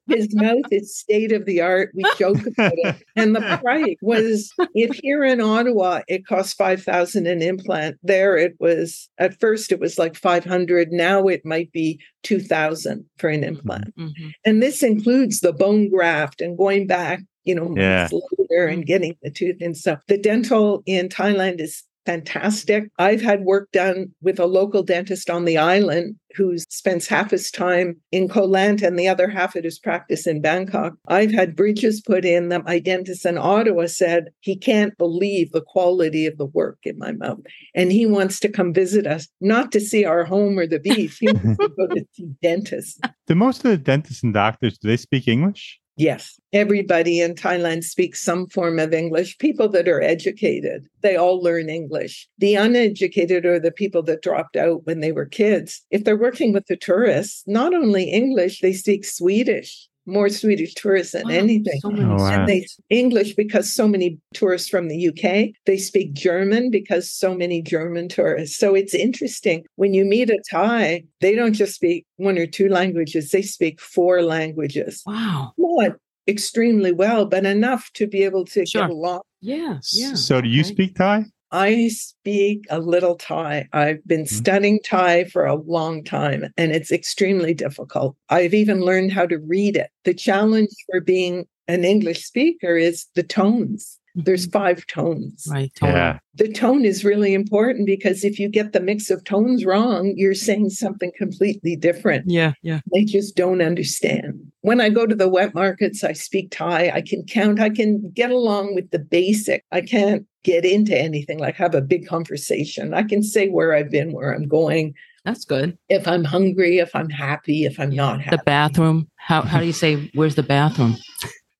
His mouth is state of the art. We joke about it. And the price was if here in Ottawa it cost 5000 an implant, there it was at first it was like 500. Now it might be 2000 for an implant. Mm-hmm. And this includes the bone graft and going back you know, yeah. later and getting the tooth and stuff. The dental in Thailand is fantastic. I've had work done with a local dentist on the island who spends half his time in Koh Lanta and the other half of his practice in Bangkok. I've had bridges put in that my dentist in Ottawa said he can't believe the quality of the work in my mouth. And he wants to come visit us, not to see our home or the beach. He wants to go to see dentists. Do most of the dentists and doctors, do they speak English? Yes, everybody in Thailand speaks some form of English. People that are educated, they all learn English. The uneducated are the people that dropped out when they were kids. If they're working with the tourists, not only English, they speak Swedish. More Swedish tourists than Wow, anything. so many Oh, wow. And they English because so many tourists from the UK. They speak German because so many German tourists. So it's interesting when you meet a Thai, they don't just speak one or two languages, they speak four languages. Wow. Not extremely well, but enough to be able to Sure. get along. Yes. Yeah. So, do you okay. speak Thai? I speak a little Thai. I've been Mhm. studying Thai for a long time and it's extremely difficult. I've even learned how to read it. The challenge for being an English speaker is the tones. There's five tones. Mm-hmm. right. totally. Yeah. The tone is really important because if you get the mix of tones wrong, you're saying something completely different. Yeah. Yeah. They just don't understand. When I go to the wet markets, I speak Thai. I can count. I can get along with the basic. I can't get into anything like have a big conversation. I can say where I've been, where I'm going, That's good. if I'm hungry, if I'm happy, if I'm not happy. The bathroom. How how do you say where's the bathroom?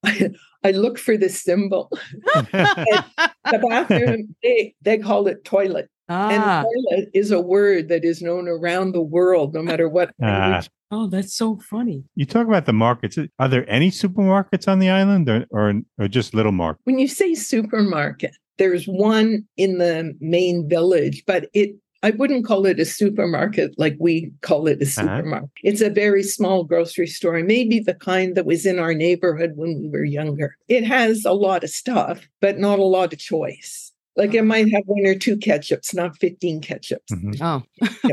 I look for the symbol. The bathroom, they, they call it toilet. And ah. toilet is a word that is known around the world, no matter what Ah. Oh, that's so funny. You talk about the markets. Are there any supermarkets on the island, or or, or just little markets? When you say supermarket, there's one in the main village, but it I wouldn't call it a supermarket like we call it a uh-huh. supermarket. It's a very small grocery store, maybe the kind that was in our neighborhood when we were younger. It has a lot of stuff, but not a lot of choice. Like it might have one or two ketchups, not 15 ketchups. Mhm. Oh,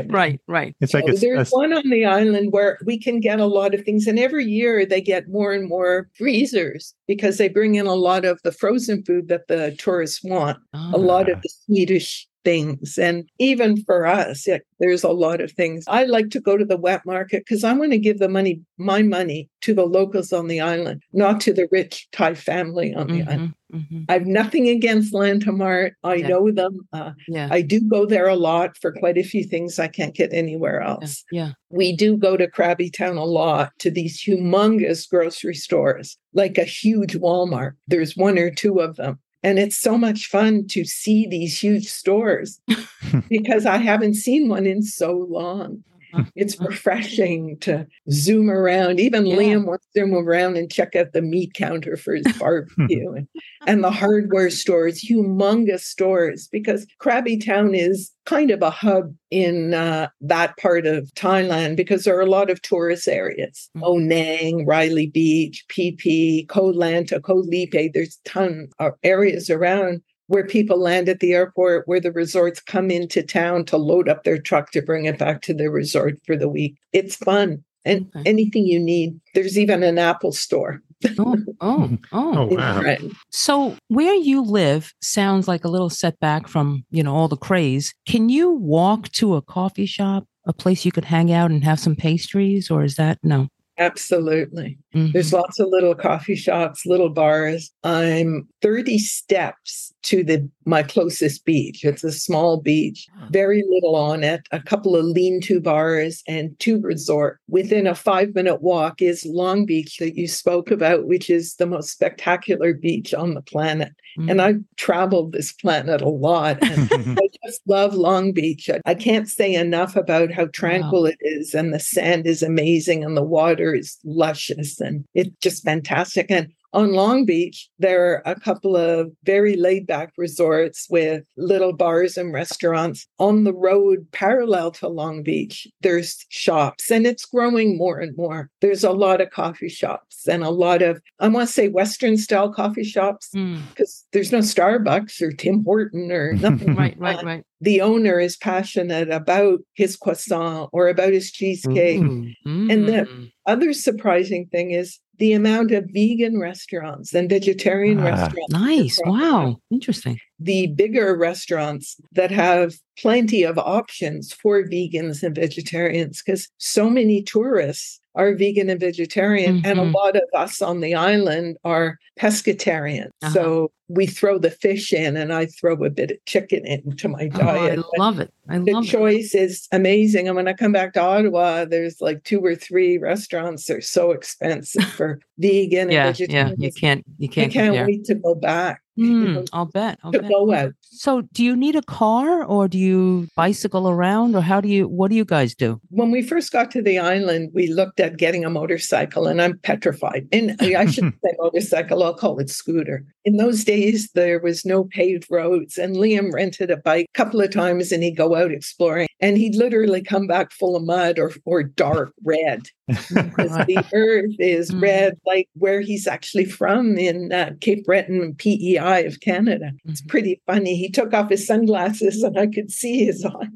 right, right. It's like So a, there's a- one on the island where we can get a lot of things, and every year they get more and more freezers because they bring in a lot of the frozen food that the tourists want, a lot of the Swedish things. And even for us, yeah, there's a lot of things. I like to go to the wet market because I want to give the money, my money, to the locals on the island, not to the rich Thai family on the island. Mhm, mhm. I have nothing against Lantamart. I Yeah. know them. Uh, Yeah. I do go there a lot for quite a few things I can't get anywhere yeah, else. Yeah. We do go to Krabi Town a lot to these humongous grocery stores, like a huge Walmart. There's one or two of them. And it's so much fun to see these huge stores because I haven't seen one in so long. It's refreshing to zoom around. Even Yeah. Liam wants to zoom around and check out the meat counter for his barbecue and, and the hardware stores, humongous stores, because Krabi Town is kind of a hub in uh, that part of Thailand because there are a lot of tourist areas. Onang, Railay Beach, Phi Phi, Koh Lanta, Koh Lipe. There's ton of areas around where people land at the airport, where the resorts come into town to load up their truck to bring it back to the resort for the week. It's fun. And Okay. anything you need. There's even an Apple store. Oh, oh, oh. Oh, wow. So where you live sounds like a little setback from, you know, all the craze. Can you walk to a coffee shop, a place you could hang out and have some pastries, or is that no? Absolutely. Mhm. There's lots of little coffee shops, little bars. I'm 30 steps to the my closest beach. It's a small beach, very little on it, a couple of lean-to bars and two resort. Within a 5-minute walk is Long Beach that you spoke about, which is the most spectacular beach on the planet. Mhm. And I've traveled this planet a lot and I just love Long Beach. I- I can't say enough about how tranquil it is, and the sand is amazing, and the water is luscious, and it's just fantastic. And on Long Beach, there are a couple of very laid back resorts with little bars and restaurants. On the road parallel to Long Beach, there's shops, and it's growing more and more. There's a lot of coffee shops and a lot of, I want to say, Western style coffee shops Mm. because there's no Starbucks or Tim Horton or nothing Right, like right, that right. the owner is passionate about his croissant or about his cheesecake. Ooh. And the- Mm. Other surprising thing is the amount of vegan restaurants and vegetarian Ah, restaurants. nice. Wow. Interesting. The bigger restaurants that have plenty of options for vegans and vegetarians because so many tourists are vegan and vegetarian, and a Mhm. lot of us on the island are pescatarian. Uh-huh. So we throw the fish in, and I throw a bit of chicken into my Oh, diet. I love it. I the love it. choice is amazing. And when I come back to Ottawa, there's like two or three restaurants. They're so expensive for vegan Yeah, and yeah. vegetarian. You can't. You can't. I can't compare. wait to go back. Mm, I'll bet. I'll bet. go out. So, do you need a car or do you bicycle around or how do you, what do you guys do? When we first got to the island, we looked at getting a motorcycle, and I'm petrified. And I shouldn't say motorcycle, I'll call it scooter. In those days, there was no paved roads, and Liam rented a bike a couple of times and he'd go out exploring, and he'd literally come back full of mud or, or dark red because the earth is Mm. red, like where he's actually from in uh, Cape Breton, PEI of Canada. It's Mhm. pretty funny. He took off his sunglasses and I could see his eye.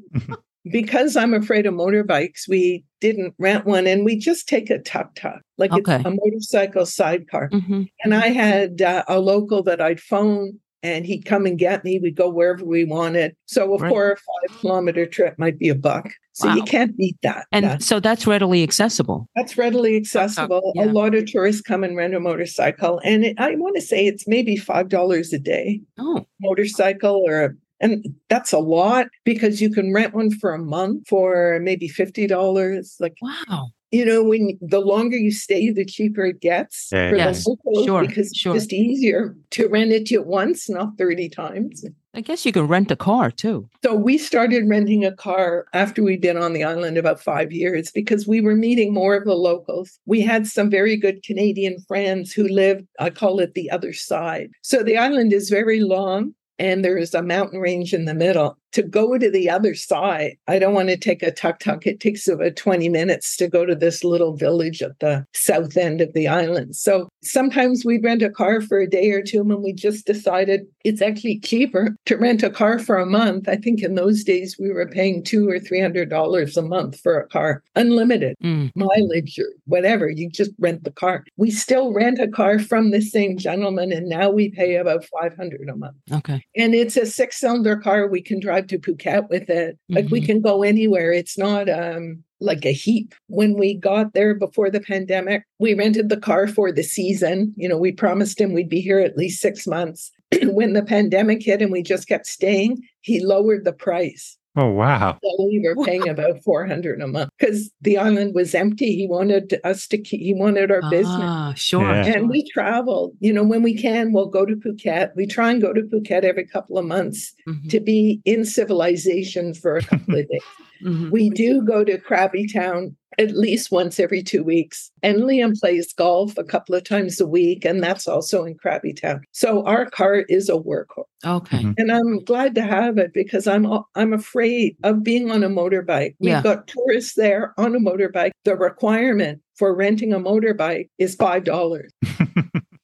because I'm afraid of motorbikes, we didn't rent one and we just take a tuk tuk, like Okay. it's a motorcycle sidecar. Mhm. And I had uh, a local that I'd phone and he'd come and get me. We'd go wherever we wanted. So a Right. four or five kilometer trip might be a buck. So you can't beat that. And so that's readily accessible. that's readily accessible. yeah. A lot of tourists come and rent a motorcycle. And it, I want to say it's maybe $5 a day Oh, motorcycle or a and that's a lot because you can rent one for a month for maybe $50. Like, wow. You know, when the longer you stay, the cheaper it gets Yeah, for Yes, the locals sure, because it's just easier to rent it to once, not 30 times. I guess you can rent a car too. So we started renting a car after we'd been on the island about five years because we were meeting more of the locals. We had some very good Canadian friends who lived, I call it the other side. So the island is very long and there is a mountain range in the middle. To go to the other side, I don't want to take a tuk tuk. It takes about 20 minutes to go to this little village at the south end of the island. So sometimes we'd rent a car for a day or two and we just decided it's actually cheaper to rent a car for a month. I think in those days we were paying two or three hundred dollars a month for a car, unlimited Mm. mileage or whatever. You just rent the car. We still rent a car from the same gentleman, and now we pay about five hundred a month. Okay. And it's a six cylinder car. We can drive to Phuket with it. Like we Mhm. can go anywhere. It's not um like a heap. When we got there before the pandemic, we rented the car for the season. You know, we promised him we'd be here at least six months. when the pandemic hit and we just kept staying, he lowered the price. Oh, wow. So we were paying about 400 a month because the island was empty. He wanted us to keep, he wanted our business. Ah, sure. Yeah. And we travel, you know, when we can, we'll go to Phuket. We try and go to Phuket every couple of months Mhm, to be in civilization for a couple of days. mhm. We do go to Krabi Town at least once every two weeks. And Liam plays golf a couple of times a week, and that's also in Krabi Town. So our car is a workhorse. Okay. Mhm. And I'm glad to have it because I'm I'm afraid of being on a motorbike. We've Yeah. got tourists there on a motorbike. The requirement for renting a motorbike is five dollars.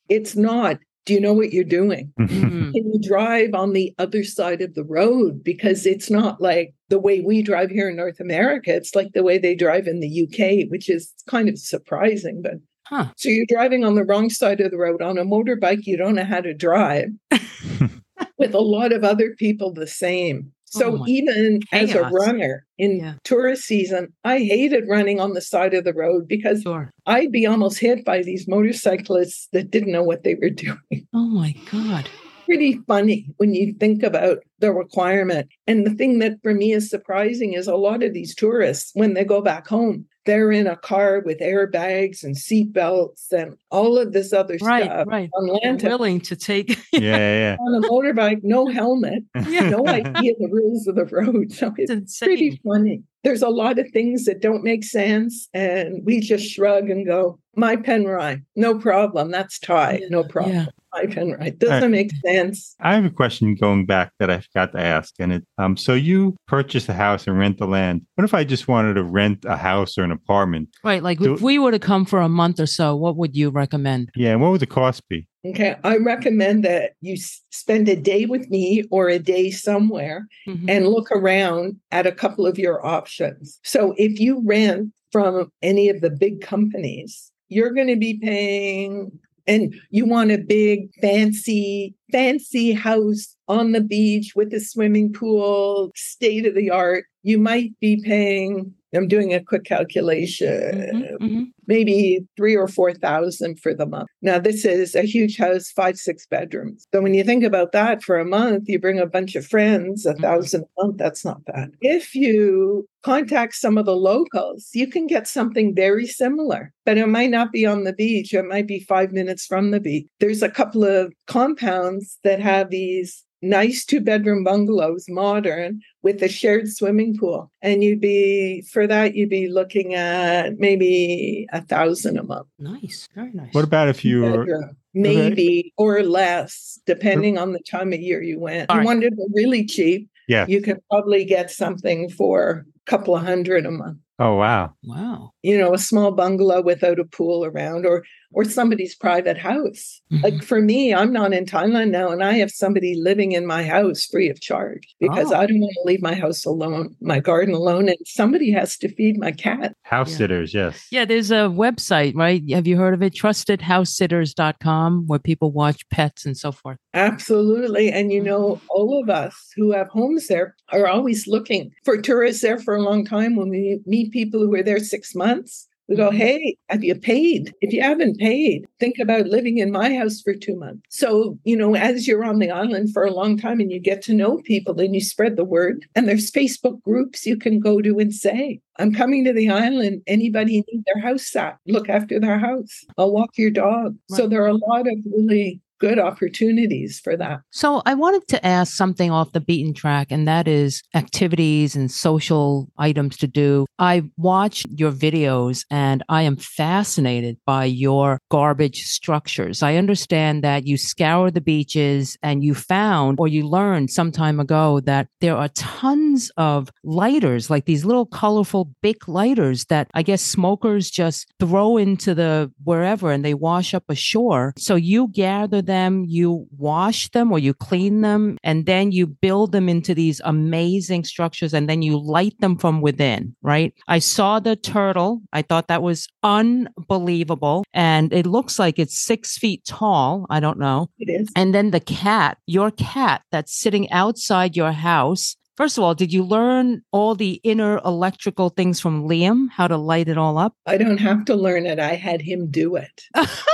It's not. Do you know what you're doing? Mhm. Can you drive on the other side of the road? Because it's not like the way we drive here in North America. It's like the way they drive in the UK, which is kind of surprising. But Huh. so you're driving on the wrong side of the road on a motorbike. You don't know how to drive with a lot of other people the same. Oh So my even as a runner in Yeah. tourist season, I hated running on the side of the road because Sure. I'd be almost hit by these motorcyclists that didn't know what they were doing. Oh my God. Pretty funny when you think about the requirement. And the thing that for me is surprising is a lot of these tourists, when they go back home, they're in a car with airbags and seatbelts and all of this other Right. stuff Right. on They're land willing to take. yeah, yeah. on a motorbike, no helmet, Yeah. no idea the rules of the road. So It's it's pretty funny. There's a lot of things that don't make sense, and we just shrug and go, "Mai pen rai, no problem. That's Thai, no problem. Yeah. Mai pen rai doesn't make sense." I have a question going back that I forgot to ask. And it um so you purchase a house and rent the land. What if I just wanted to rent a house or an apartment? Right. Like Do- if we were to come for a month or so, what would you recommend? Yeah, and what would the cost be? Okay, I recommend that you spend a day with me or a day somewhere Mhm. and look around at a couple of your options. So if you rent from any of the big companies, you're going to be paying and you want a big fancy fancy house on the beach with a swimming pool, state of the art, you might be paying I'm doing a quick calculation. Mhm, mhm. Maybe three or four thousand for the month. Now, this is a huge house, five, six bedrooms. So when you think about that for a month, you bring a bunch of friends, a Mhm. thousand a month, that's not bad. If you contact some of the locals, you can get something very similar, but it might not be on the beach. It might be five minutes from the beach. There's a couple of compounds that have these nice two bedroom bungalows, modern, with a shared swimming pool. And you'd be, for that, you'd be looking at maybe a thousand a month. Nice. Very nice. What about if you were bedroom. Maybe or less, depending on the time of year you went. All You right. wanted it really cheap, Yeah. you could probably get something for a couple of hundred a month. Oh wow. Wow. You know, a small bungalow without a pool around or or somebody's private house. Mhm. Like for me, I'm not in Thailand now and I have somebody living in my house free of charge because Oh. I don't want to leave my house alone, my garden alone, and somebody has to feed my cat. House Yeah. sitters, yes. Yeah, there's a website, right? Have you heard of it? TrustedHouseSitters.com, where people watch pets and so forth. Absolutely. And you know, Mm-hmm. all of us who have homes there are always looking for tourists there for a long time. When we meet people who are there six months, we go, Mhm. Hey, have you paid? If you haven't paid, think about living in my house for two months. So, you know, as you're on the island for a long time and you get to know people and you spread the word, and there's Facebook groups you can go to and say, I'm coming to the island. Anybody need their house sat? Look after their house. I'll walk your dog. So there are a lot of really good opportunities for that. So I wanted to ask something off the beaten track, and that is activities and social items to do. I watched your videos and I am fascinated by your garbage structures. I understand that you scour the beaches and you found or you learned some time ago that there are tons of lighters, like these little colorful big lighters that I guess smokers just throw into the wherever and they wash up ashore. So you gather them, you wash them or you clean them, and then you build them into these amazing structures and then you light them from within, right? I saw the turtle. I thought that was unbelievable. And it looks like it's six feet tall. I don't know. It is. And then the cat, your cat that's sitting outside your house. First of all, did you learn all the inner electrical things from Liam, how to light it all up? I don't have to learn it. I had him do it.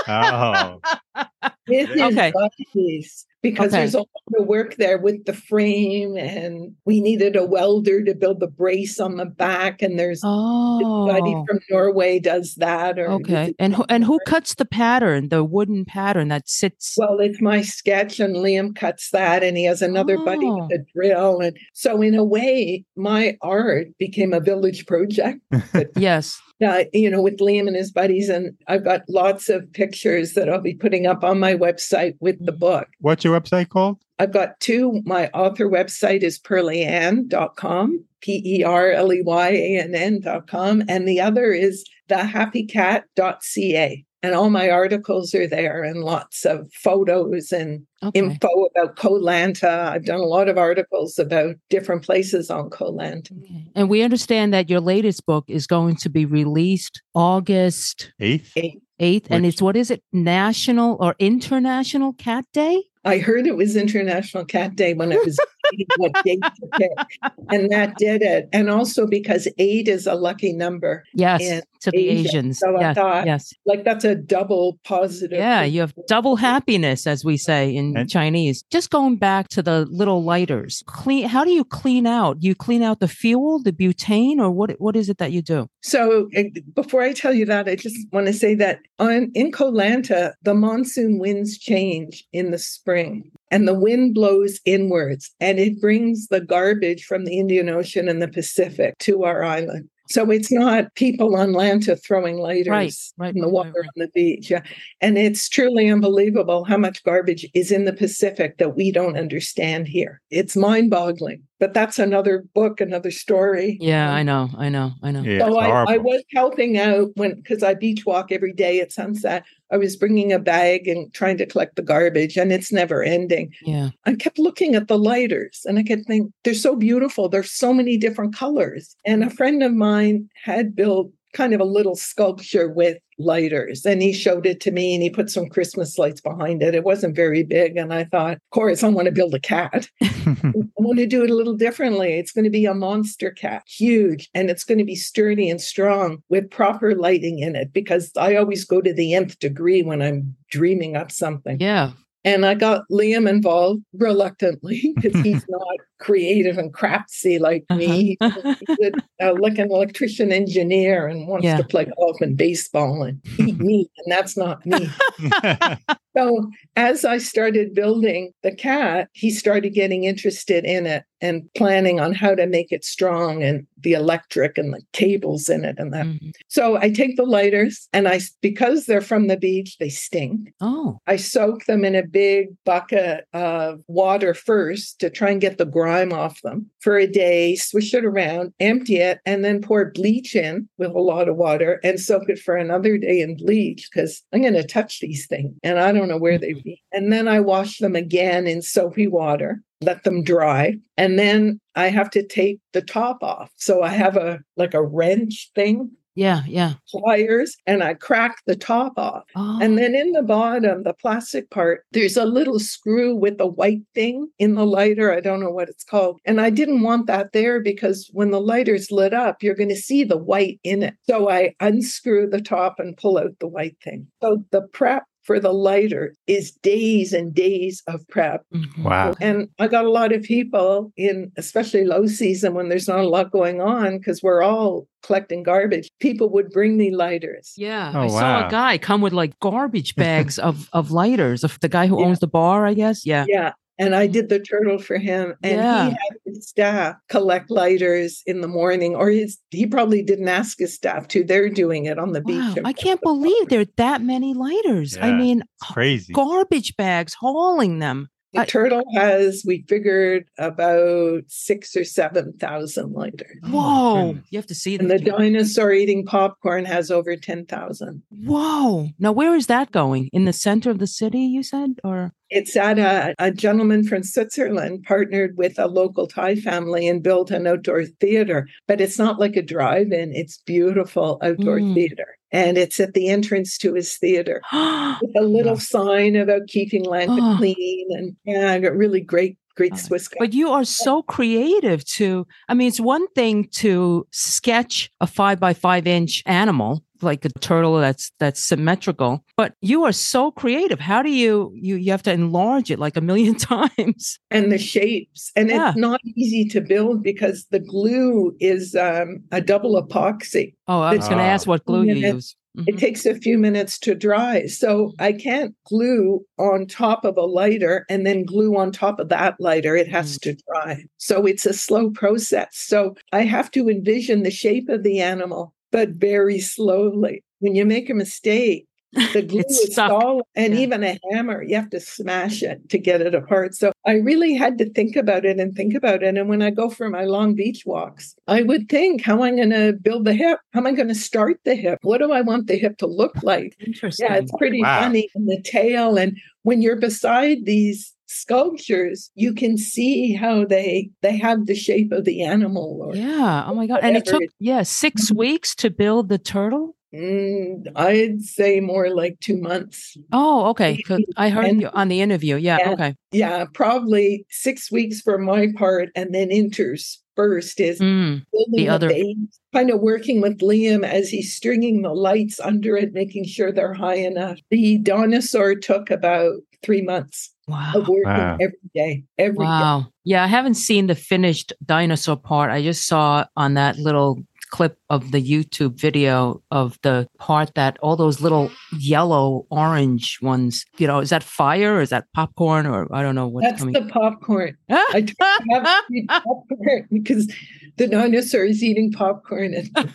Oh. With his Okay. buddies, because Okay. there's a lot of work there with the frame, and we needed a welder to build the brace on the back, and there's somebody Oh, from Norway does that. Or okay. And who, and who cuts the pattern, the wooden pattern that sits? Well, it's my sketch, and Liam cuts that, and he has another buddy Oh. with a drill, and so in a way, my art became a village project. Yes. uh, you know, with Liam and his buddies. And I've got lots of pictures that I'll be putting up on my website with the book. What's your website called? I've got two. My author website is perleyann.com, P E R L E Y A N N.com. And the other is thehappycat.ca. And all my articles are there and lots of photos and Okay. info about Koh Lanta. I've done a lot of articles about different places on Koh Lanta. Okay. And we understand that your latest book is going to be released August Eighth? 8th. And Which- it's what is it? National or International Cat Day? I heard it was International Cat Day when it was what date to pick, and that did it. And also because eight is a lucky number, Yes. to the Asia. Asians. So I yes. thought- yes. like that's a double positive. Yeah, you have double happiness, as we say in And- Chinese. Just going back to the little lighters, clean. How do you clean out? You clean out the fuel, the butane, or what? What is it that you do? So uh, before I tell you that, I just want to say that on in Koh Lanta, the monsoon winds change in the spring. And the wind blows inwards and it brings the garbage from the Indian Ocean and the Pacific to our island. So it's not people on Lanta throwing lighters Right, right, in the water right, on the beach. Yeah. And it's truly unbelievable how much garbage is in the Pacific that we don't understand here. It's mind boggling. But that's another book, another story. Yeah, I know, I know, I know. Yeah, so I, I was helping out when because I beach walk every day at sunset. I was bringing a bag and trying to collect the garbage, and it's never ending. Yeah, I kept looking at the lighters, and I kept thinking they're so beautiful. There's so many different colors. And a friend of mine had built kind of a little sculpture with lighters and he showed it to me and he put some christmas lights behind it. It wasn't very big and i thought of course i want to build a cat. I want to do it a little differently. It's going to be a monster cat huge and it's going to be sturdy and strong with proper lighting in it because i always go to the nth degree when i'm dreaming up something. Yeah and I got Liam involved reluctantly because he's not creative and craftsy like me. Uh-huh. He's a, uh, like an electrician engineer and wants Yeah. to play golf and baseball and eat meat, and that's not me. So as I started building the cat, he started getting interested in it and planning on how to make it strong and the electric and the cables in it and that. Mhm. So I take the lighters and I because they're from the beach, they stink. Oh, I soak them in a big bucket of water first to try and get the grime off them for a day, swish it around, empty it, and then pour bleach in with a lot of water and soak it for another day in bleach because I'm going to touch these things and I don't know where they've been. And then I wash them again in soapy water. Let them dry. And then I have to take the top off. So I have a like a wrench thing, yeah, yeah. pliers, and I crack the top off. Oh, And then in the bottom, the plastic part, there's a little screw with a white thing in the lighter. I don't know what it's called. And I didn't want that there because when the lighter's lit up, you're going to see the white in it. So I unscrew the top and pull out the white thing. So the prep for the lighter is days and days of prep. mhm. wow. And I got a lot of people in, especially low season when there's not a lot going on, because we're all collecting garbage. People would bring me lighters. Yeah, Oh, I saw a guy come with like garbage bags of of lighters. Of the guy who Yeah. owns the bar, I guess. Yeah. Yeah. And I did the turtle for him. And Yeah. he had his staff collect lighters in the morning, or his he probably didn't ask his staff to. They're doing it on the Wow, beach. I can't believe there are that many lighters. I mean, crazy. garbage bags hauling them. The I- turtle has, we figured, about six or 7,000 lighters. Oh, my Whoa! You have to see And the the dinosaur eating popcorn has over 10,000. Whoa! Now, where is that going? In the center of the city, you said, or It's at a, a gentleman from Switzerland partnered with a local Thai family and built an outdoor theater. But it's not like a drive in, it's beautiful outdoor Mm. theater. And it's at the entrance to his theater oh, with a little Yeah. sign about keeping Oh. clean. And yeah, I got really great, great Oh, Swiss guy. But you are so creative to, I mean, it's one thing to sketch a five by five inch animal like a turtle that's that's symmetrical but you are so creative how do you you you have to enlarge it like a million times and the shapes. And Yeah. it's not easy to build because the glue is um, a double epoxy. oh i was going to Ah. ask what glue you use It Mhm. takes a few minutes to dry. So I can't glue on top of a lighter and then glue on top of that lighter. It has to dry. So it's a slow process. So I have to envision the shape of the animal, but very slowly. When you make a mistake, the glue is stuck. solid and Yeah. even a hammer, you have to smash it to get it apart. So I really had to think about it and think about it. And when I go for my long beach walks, I would think, how am I going to build the hip? How am I going to start the hip? What do I want the hip to look like? interesting Yeah, it's pretty Wow. funny. And the tail. And when you're beside these sculptures, you can see how they they have the shape of the animal. Or, yeah oh my god and it took yeah 6 Mhm. weeks to build the turtle Mm, I'd say more like two months. oh okay. i heard And- you on the interview yeah, Yeah. okay Yeah, probably six weeks for my part, and then interspersed is Mm, the, other- base, kind of working with Liam as he's stringing the lights under it, making sure they're high enough. The dinosaur took about three months wow of working Wow. every day, every day. Wow. Yeah, I haven't seen the finished dinosaur part. I just saw on that little clip of the YouTube video of the part that all those little yellow orange ones, you know, is that fire or is that popcorn or I don't know what's That's coming. the popcorn. I don't have to eat popcorn because the dinosaur is eating popcorn and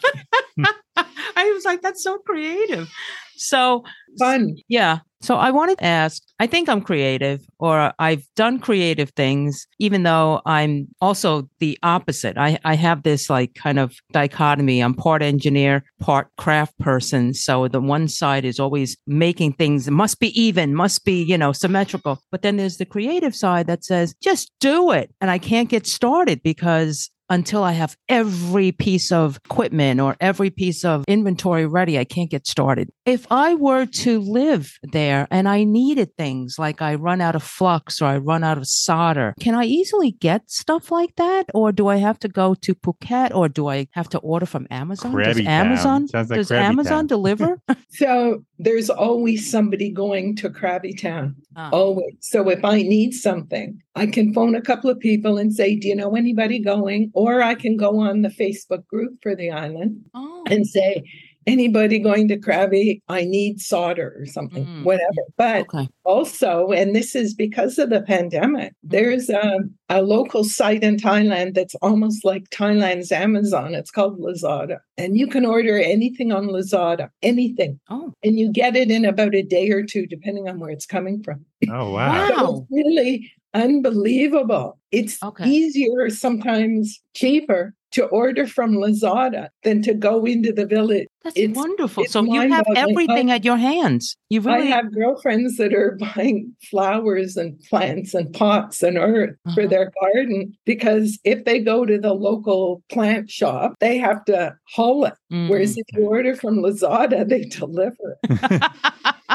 I was like, that's so creative. So fun. Yeah. So I wanted to ask I think I'm creative or I've done creative things, even though I'm also the opposite. I, I have this like kind of dichotomy. I'm part engineer, part craft person. So the one side is always making things must be even, must be, you know, symmetrical. But then there's the creative side that says, just do it. And I can't get started because until I have every piece of equipment or every piece of inventory ready, I can't get started. If I were to live there and I needed things like I run out of flux or I run out of solder, can I easily get stuff like that? Or do I have to go to Phuket or do I have to order from Amazon? Krabi does Amazon like does Amazon deliver? So there's always somebody going to Krabi Town. Ah. Always. So if I need something, I can phone a couple of people and say, Do you know anybody going? Or I can go on the Facebook group for the island Oh. and say, Anybody going to Krabi? I need solder or something, Mm. whatever. But Okay. also, and this is because of the pandemic, there's a, a local site in Thailand that's almost like Thailand's Amazon. It's called Lazada. And you can order anything on Lazada, anything. Oh. And you get it in about a day or two, depending on where it's coming from. Oh, wow. Wow. So it's really unbelievable. It's Okay. easier, sometimes cheaper to order from Lazada than to go into the village. That's It's- wonderful. it's So you have everything I- at your hands. You really I have girlfriends that are buying flowers and plants and pots and earth for Uh-huh. their garden because if they go to the local plant shop, they have to haul it. Whereas Mm. if you order from Lazada, they deliver it.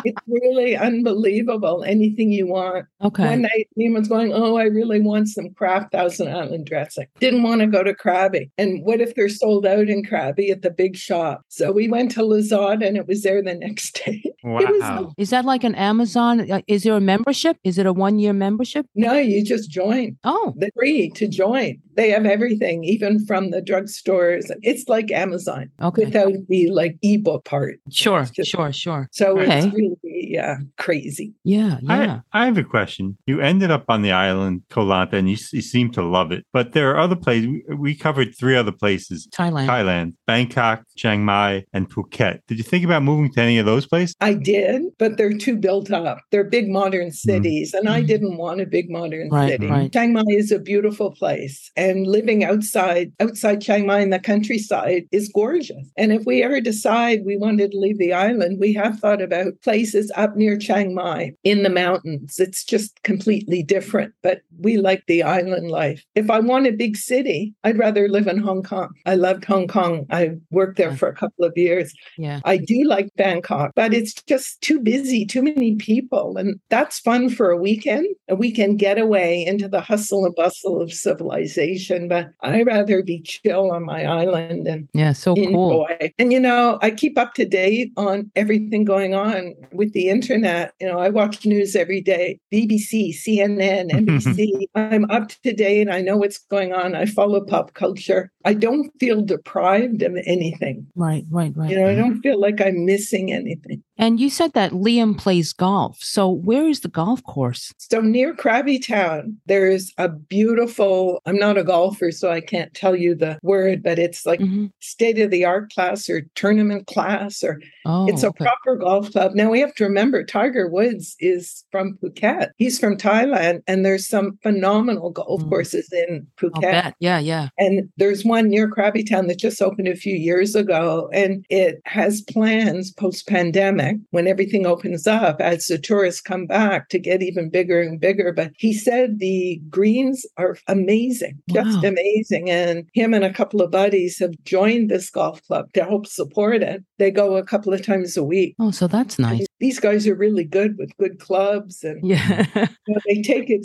It's really unbelievable. Anything you want. okay. One night, Neiman's going, Oh, I really want some Kraft Thousand Island dressing. Didn't want to go to Krabi. And what if they're sold out in Krabi at the big shop? So we went to Lazada and it was there the next day. It was Wow. Is that like an Amazon? uh, Is there a membership? Is it a one year membership? No, you just join. Oh, They're free to join. They have everything, even from the drugstores. It's like Amazon okay. without the like ebook part. Sure, just- sure, sure. So Okay. it's really uh, crazy. Yeah, yeah. I, I have a question. You ended up on the island, Koh Lanta, and you, s- you seem to love it. But there are other places. We, we covered three other places Thailand. Thailand, Bangkok, Chiang Mai, and Phuket. Did you think about moving to any of those places? I did, but they're too built up. They're big modern cities, and I Mhm. didn't want a big modern Right, city. right. Chiang Mai is a beautiful place, and living outside outside Chiang Mai in the countryside is gorgeous. And if we ever decide we wanted to leave the island, we have thought about places up near Chiang Mai in the mountains. It's just completely different, but we like the island life. If I want a big city, I'd rather live in Hong Kong. I loved Hong Kong. I worked there Yeah. for a couple of years. Yeah. I do like Bangkok, but it's just too busy, too many people. And that's fun for a weekend, a weekend getaway into the hustle and bustle of civilization. But I'd rather be chill on my island and Yeah, so cool. enjoy. And, you know, I keep up to date on everything going on with the internet. You know, I watch news every day BBC, CNN, NBC. I'm up to date. I know what's going on. I follow pop culture. I don't feel deprived of anything. Right, right, right. You know, I don't feel like I'm missing anything. And you said that Liam plays golf. So where is the golf course? So near Krabi Town, there's a beautiful, I'm not a golfer, so I can't tell you the word, but it's like Mhm. state of the art class or tournament class, or Oh, it's a okay. proper golf club. Now we have to remember Tiger Woods is from Phuket. He's from Thailand, and there's some phenomenal golf Mm. courses in Phuket. Yeah, yeah. And there's one near Krabi Town that just opened a few years ago, and it has plans post pandemic when everything opens up as the tourists come back to get even bigger and bigger. But he said the greens are amazing, just amazing. And him and a couple of buddies have joined this golf club to help support it. They go a couple of times a week. Oh, so that's nice. These guys are really good with good clubs and Yeah. you know, they take it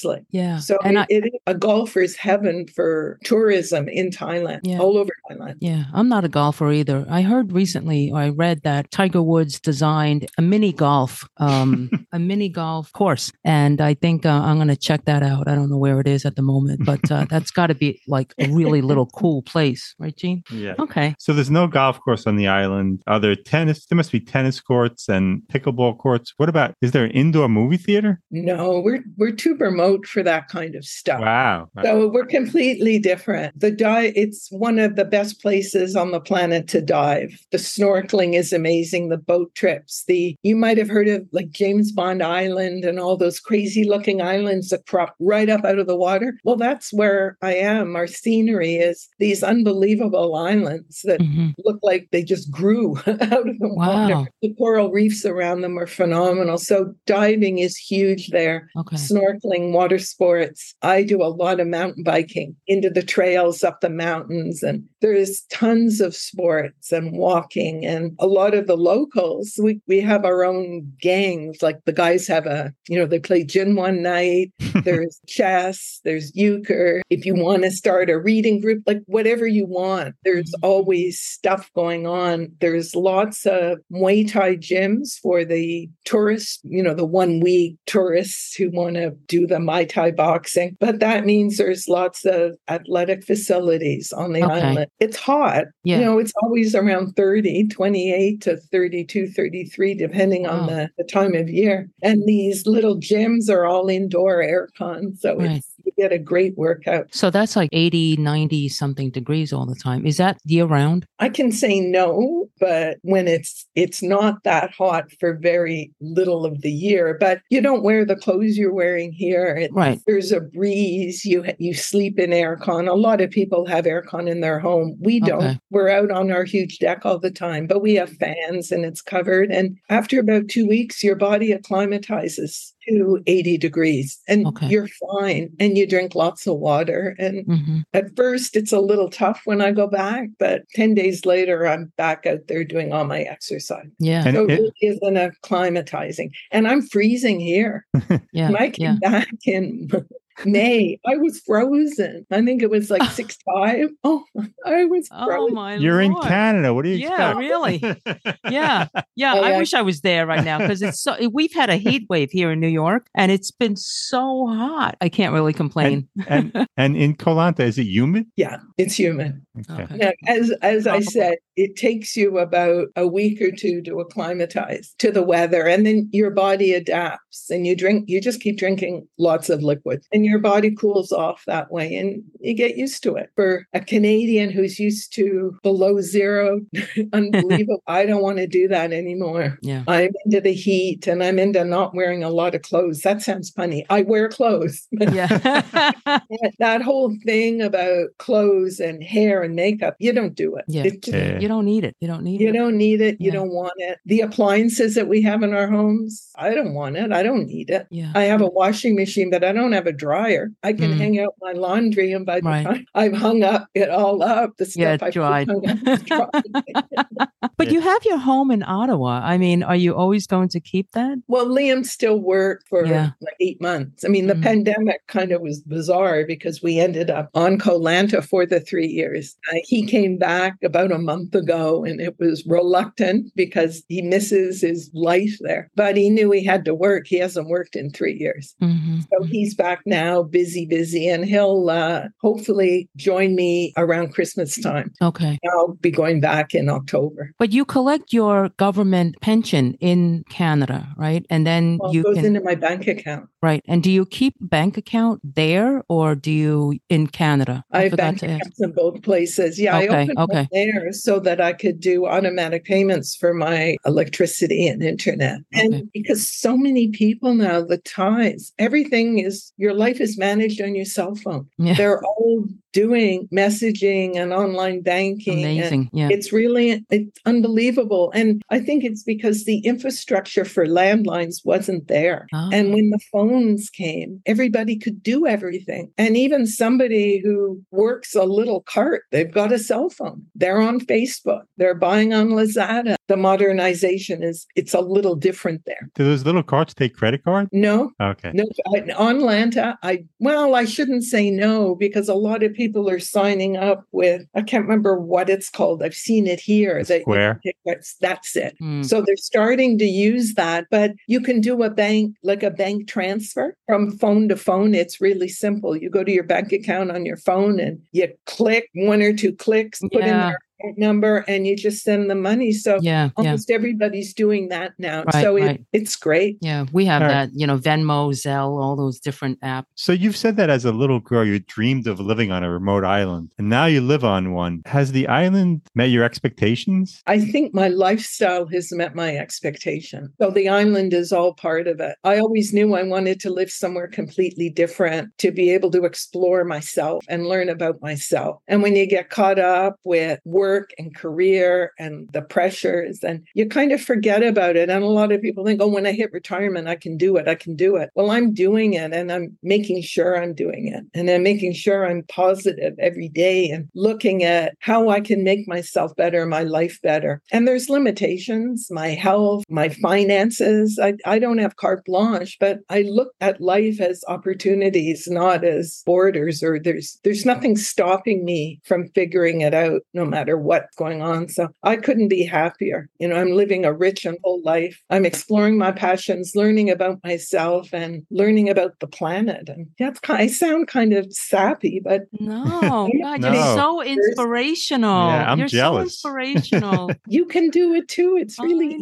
seriously. yeah. So and it, I, it is a golfer's heaven for tourism in Thailand, Yeah. all over Thailand. yeah, I'm not a golfer either. I heard recently, or I read that Tiger Woods designed a mini golf, um, a mini golf course, and I think uh, I'm going to check that out. I don't know where it is at the moment, but uh, that's got to be like a really little cool place, right, Gene? Yeah. Okay. So there's no golf course on the island. Are there tennis? There must be tennis courts and pickleball courts. What about? Is there an indoor movie theater? No, we're we're too remote for that kind of stuff. Wow. So we're completely different. The dive, it's one of the best places on the planet to dive. The snorkeling is amazing. The boat trips, the you might have heard of like James Bond Island and all those crazy looking islands that crop right up out of the water. Well, that's where I am. Our scenery is these unbelievable islands that hmm look like they just grew out of the Wow. water. The coral reefs around them are phenomenal. So diving is huge there Okay. snorkeling, water sports. I do a lot of mountain biking into the trails up the mountains and there's tons of sports and walking and a lot of the locals we, we have our own gangs like the guys have a you know they play gin one night there's chess there's euchre if you want to start a reading group like whatever you want there's Mm-hmm. always stuff going on there's lots of muay thai gyms for the tourists you know the one week tourists who want to do the muay thai boxing but that means there's lots of athletic facilities on the Okay. island it's hot Yeah. you know it's always around 30 28 to 32 33 depending Wow. on the, the time of year and these little gyms are all indoor aircon so Right. it's get a great workout So that's like 80, 90 something degrees all the time. Is that year round? I can say no, but when it's it's not that hot for very little of the year, but you don't wear the clothes you're wearing here. It- Right. There's a breeze. You you sleep in aircon. A lot of people have aircon in their home. We don't. Okay. We're out on our huge deck all the time, but we have fans and it's covered. And after about two weeks, your body acclimatizes to 80 degrees, and Okay. you're fine. And you drink lots of water and hmm at first, it's a little tough when I go back, but 10 days later, I'm back out there doing all my exercise. Yeah. And so it it- really isn't acclimatizing. And I'm freezing here. Yeah. When I came yeah. back in May, I was frozen. I think it was like six five. Oh, I was Oh my You're in Canada. What do you Yeah, expect? really. Yeah. Yeah. Oh, I yeah. wish I was there right now because it's so, we've had a heat wave here in New York and it's been so hot. I can't really complain. and and in Koh Lanta, is it humid? Yeah, it's human. Okay. Okay. Now, as as I said, it takes you about a week or two to acclimatize to the weather, and then your body adapts, and you drink. You just keep drinking lots of liquids, and your body cools off that way, and you get used to it. For a Canadian who's used to below zero, unbelievable. I don't want to do that anymore. Yeah. I'm into the heat, and I'm into not wearing a lot of clothes. That sounds funny. I wear clothes. Yeah. that, that whole thing about clothes and hair and makeup, you don't do it. Yeah. Just- Yeah. you don't need it. You don't need You it. don't need it. You Yeah. don't want it. The appliances that we have in our homes, I don't want it. I don't need it. Yeah. I have a washing machine, but I don't have a dryer. I can Mm. hang out my laundry, and by the Right. time I've hung up it all up, the stuff Yeah, I it's dried. hung up is dried. But you have your home in Ottawa. I mean, are you always going to keep that? Well, Liam still worked for Yeah. like eight months. I mean, the Mhm. pandemic kind of was bizarre because we ended up on Koh Lanta for the three years. Uh, he came back about a month ago and it was reluctant because he misses his life there. But he knew he had to work. He hasn't worked in three years. Mm-hmm. So he's back now, busy, busy, and he'll uh, hopefully join me around Christmas time. Okay. I'll be going back in October. But you collect your government pension in Canada, right? And then Well, you it goes can into my bank account. right. And do you keep bank account there or do you in Canada? I have forgot bank accounts in both places. Yeah, Okay, I opened okay. there so that I could do automatic payments for my electricity and internet. And Okay. because so many people now, the Thais, everything is your life is managed on your cell phone. Yeah. They're all doing messaging and online banking. and Amazing. Yeah. it's really it's unbelievable. And I think it's because the infrastructure for landlines wasn't there. Ah. And when the phones came, everybody could do everything. And even somebody who works a little cart, they've got a cell phone. They're on Facebook. They're buying on Lazada. The modernization is it's a little different there. Do those little carts take credit card? No, Okay. no, I, on Lanta, I well, I shouldn't say no because a lot of people are signing up with. I can't remember what it's called. I've seen it here. that Square? can That's that's it. Mm. So they're starting to use that, but you can do a bank like a bank transfer from phone to phone. It's really simple. You go to your bank account on your phone and you click one or two clicks, put in Yeah. their account number, and you just send the money. So Yeah. Yeah. almost everybody's doing that now. Right, so it, right. it's great. Yeah. We have All right. that, you know, Venmo, Zelle, all those different apps. So you've said that as a little girl, you dreamed of living on a remote island, and now you live on one. Has the island met your expectations? I think my lifestyle has met my expectation. So the island is all part of it. I always knew I wanted to live somewhere completely different to be able to explore myself and learn about myself. And when you get caught up with work work and career and the pressures, and you kind of forget about it. And a lot of people think, oh, when I hit retirement, I can do it. I can do it. Well, I'm doing it and I'm making sure I'm doing it. And I'm making sure I'm positive every day and looking at how I can make myself better, my life better. And there's limitations, my health, my finances. I, I don't have carte blanche, but I look at life as opportunities, not as borders or there's there's nothing stopping me from figuring it out no matter what's going on. So I couldn't be happier. You know, I'm living a rich and full life. I'm exploring my passions, learning about myself and learning about the planet. And that's kind of, I sound kind of sappy, but no, God, no. you're so inspirational. Yeah, I'm you're jealous. So inspirational. you can do it too. It's really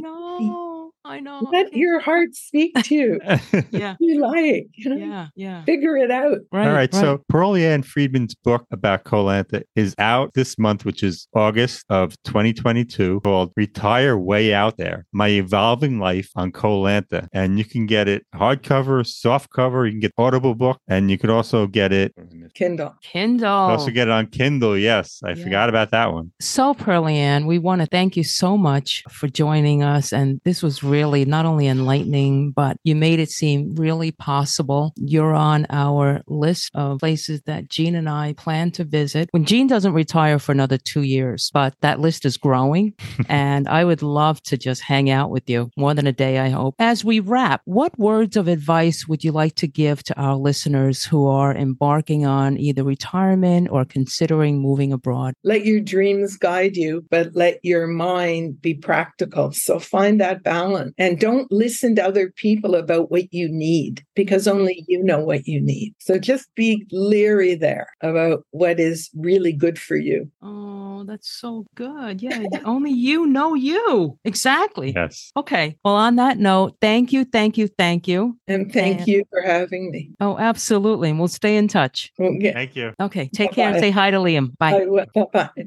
I know. Let your heart speak to you. yeah. You like, you know, yeah, yeah. Figure it out. Right. All right. right. So Pearlie Friedman's book about Koh Lanta is out this month, which is August of 2022, called Retire Way Out There: My Evolving Life on Koh Lanta. And you can get it hardcover, soft cover. You can get Audible book, and you could also get it Kindle. Kindle. Also get it on Kindle. Yes, I yeah. forgot about that one. So Pearlie we want to thank you so much for joining us, and this was really really not only enlightening, but you made it seem really possible. You're on our list of places that Gene and I plan to visit when Gene doesn't retire for another two years, but that list is growing. and I would love to just hang out with you more than a day, I hope. As we wrap, what words of advice would you like to give to our listeners who are embarking on either retirement or considering moving abroad? Let your dreams guide you, but let your mind be practical. So find that balance and don't listen to other people about what you need because only you know what you need. So just be leery there about what is really good for you. Oh, that's so good. Yeah, only you know you. Exactly. Yes. Okay. Well, on that note, thank you, thank you, thank you. And thank and, you for having me. Oh, absolutely. And we'll stay in touch. Okay. Thank you. Okay. Take Bye-bye. care and say hi to Liam. Bye. Bye.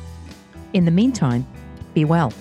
In the meantime, be well.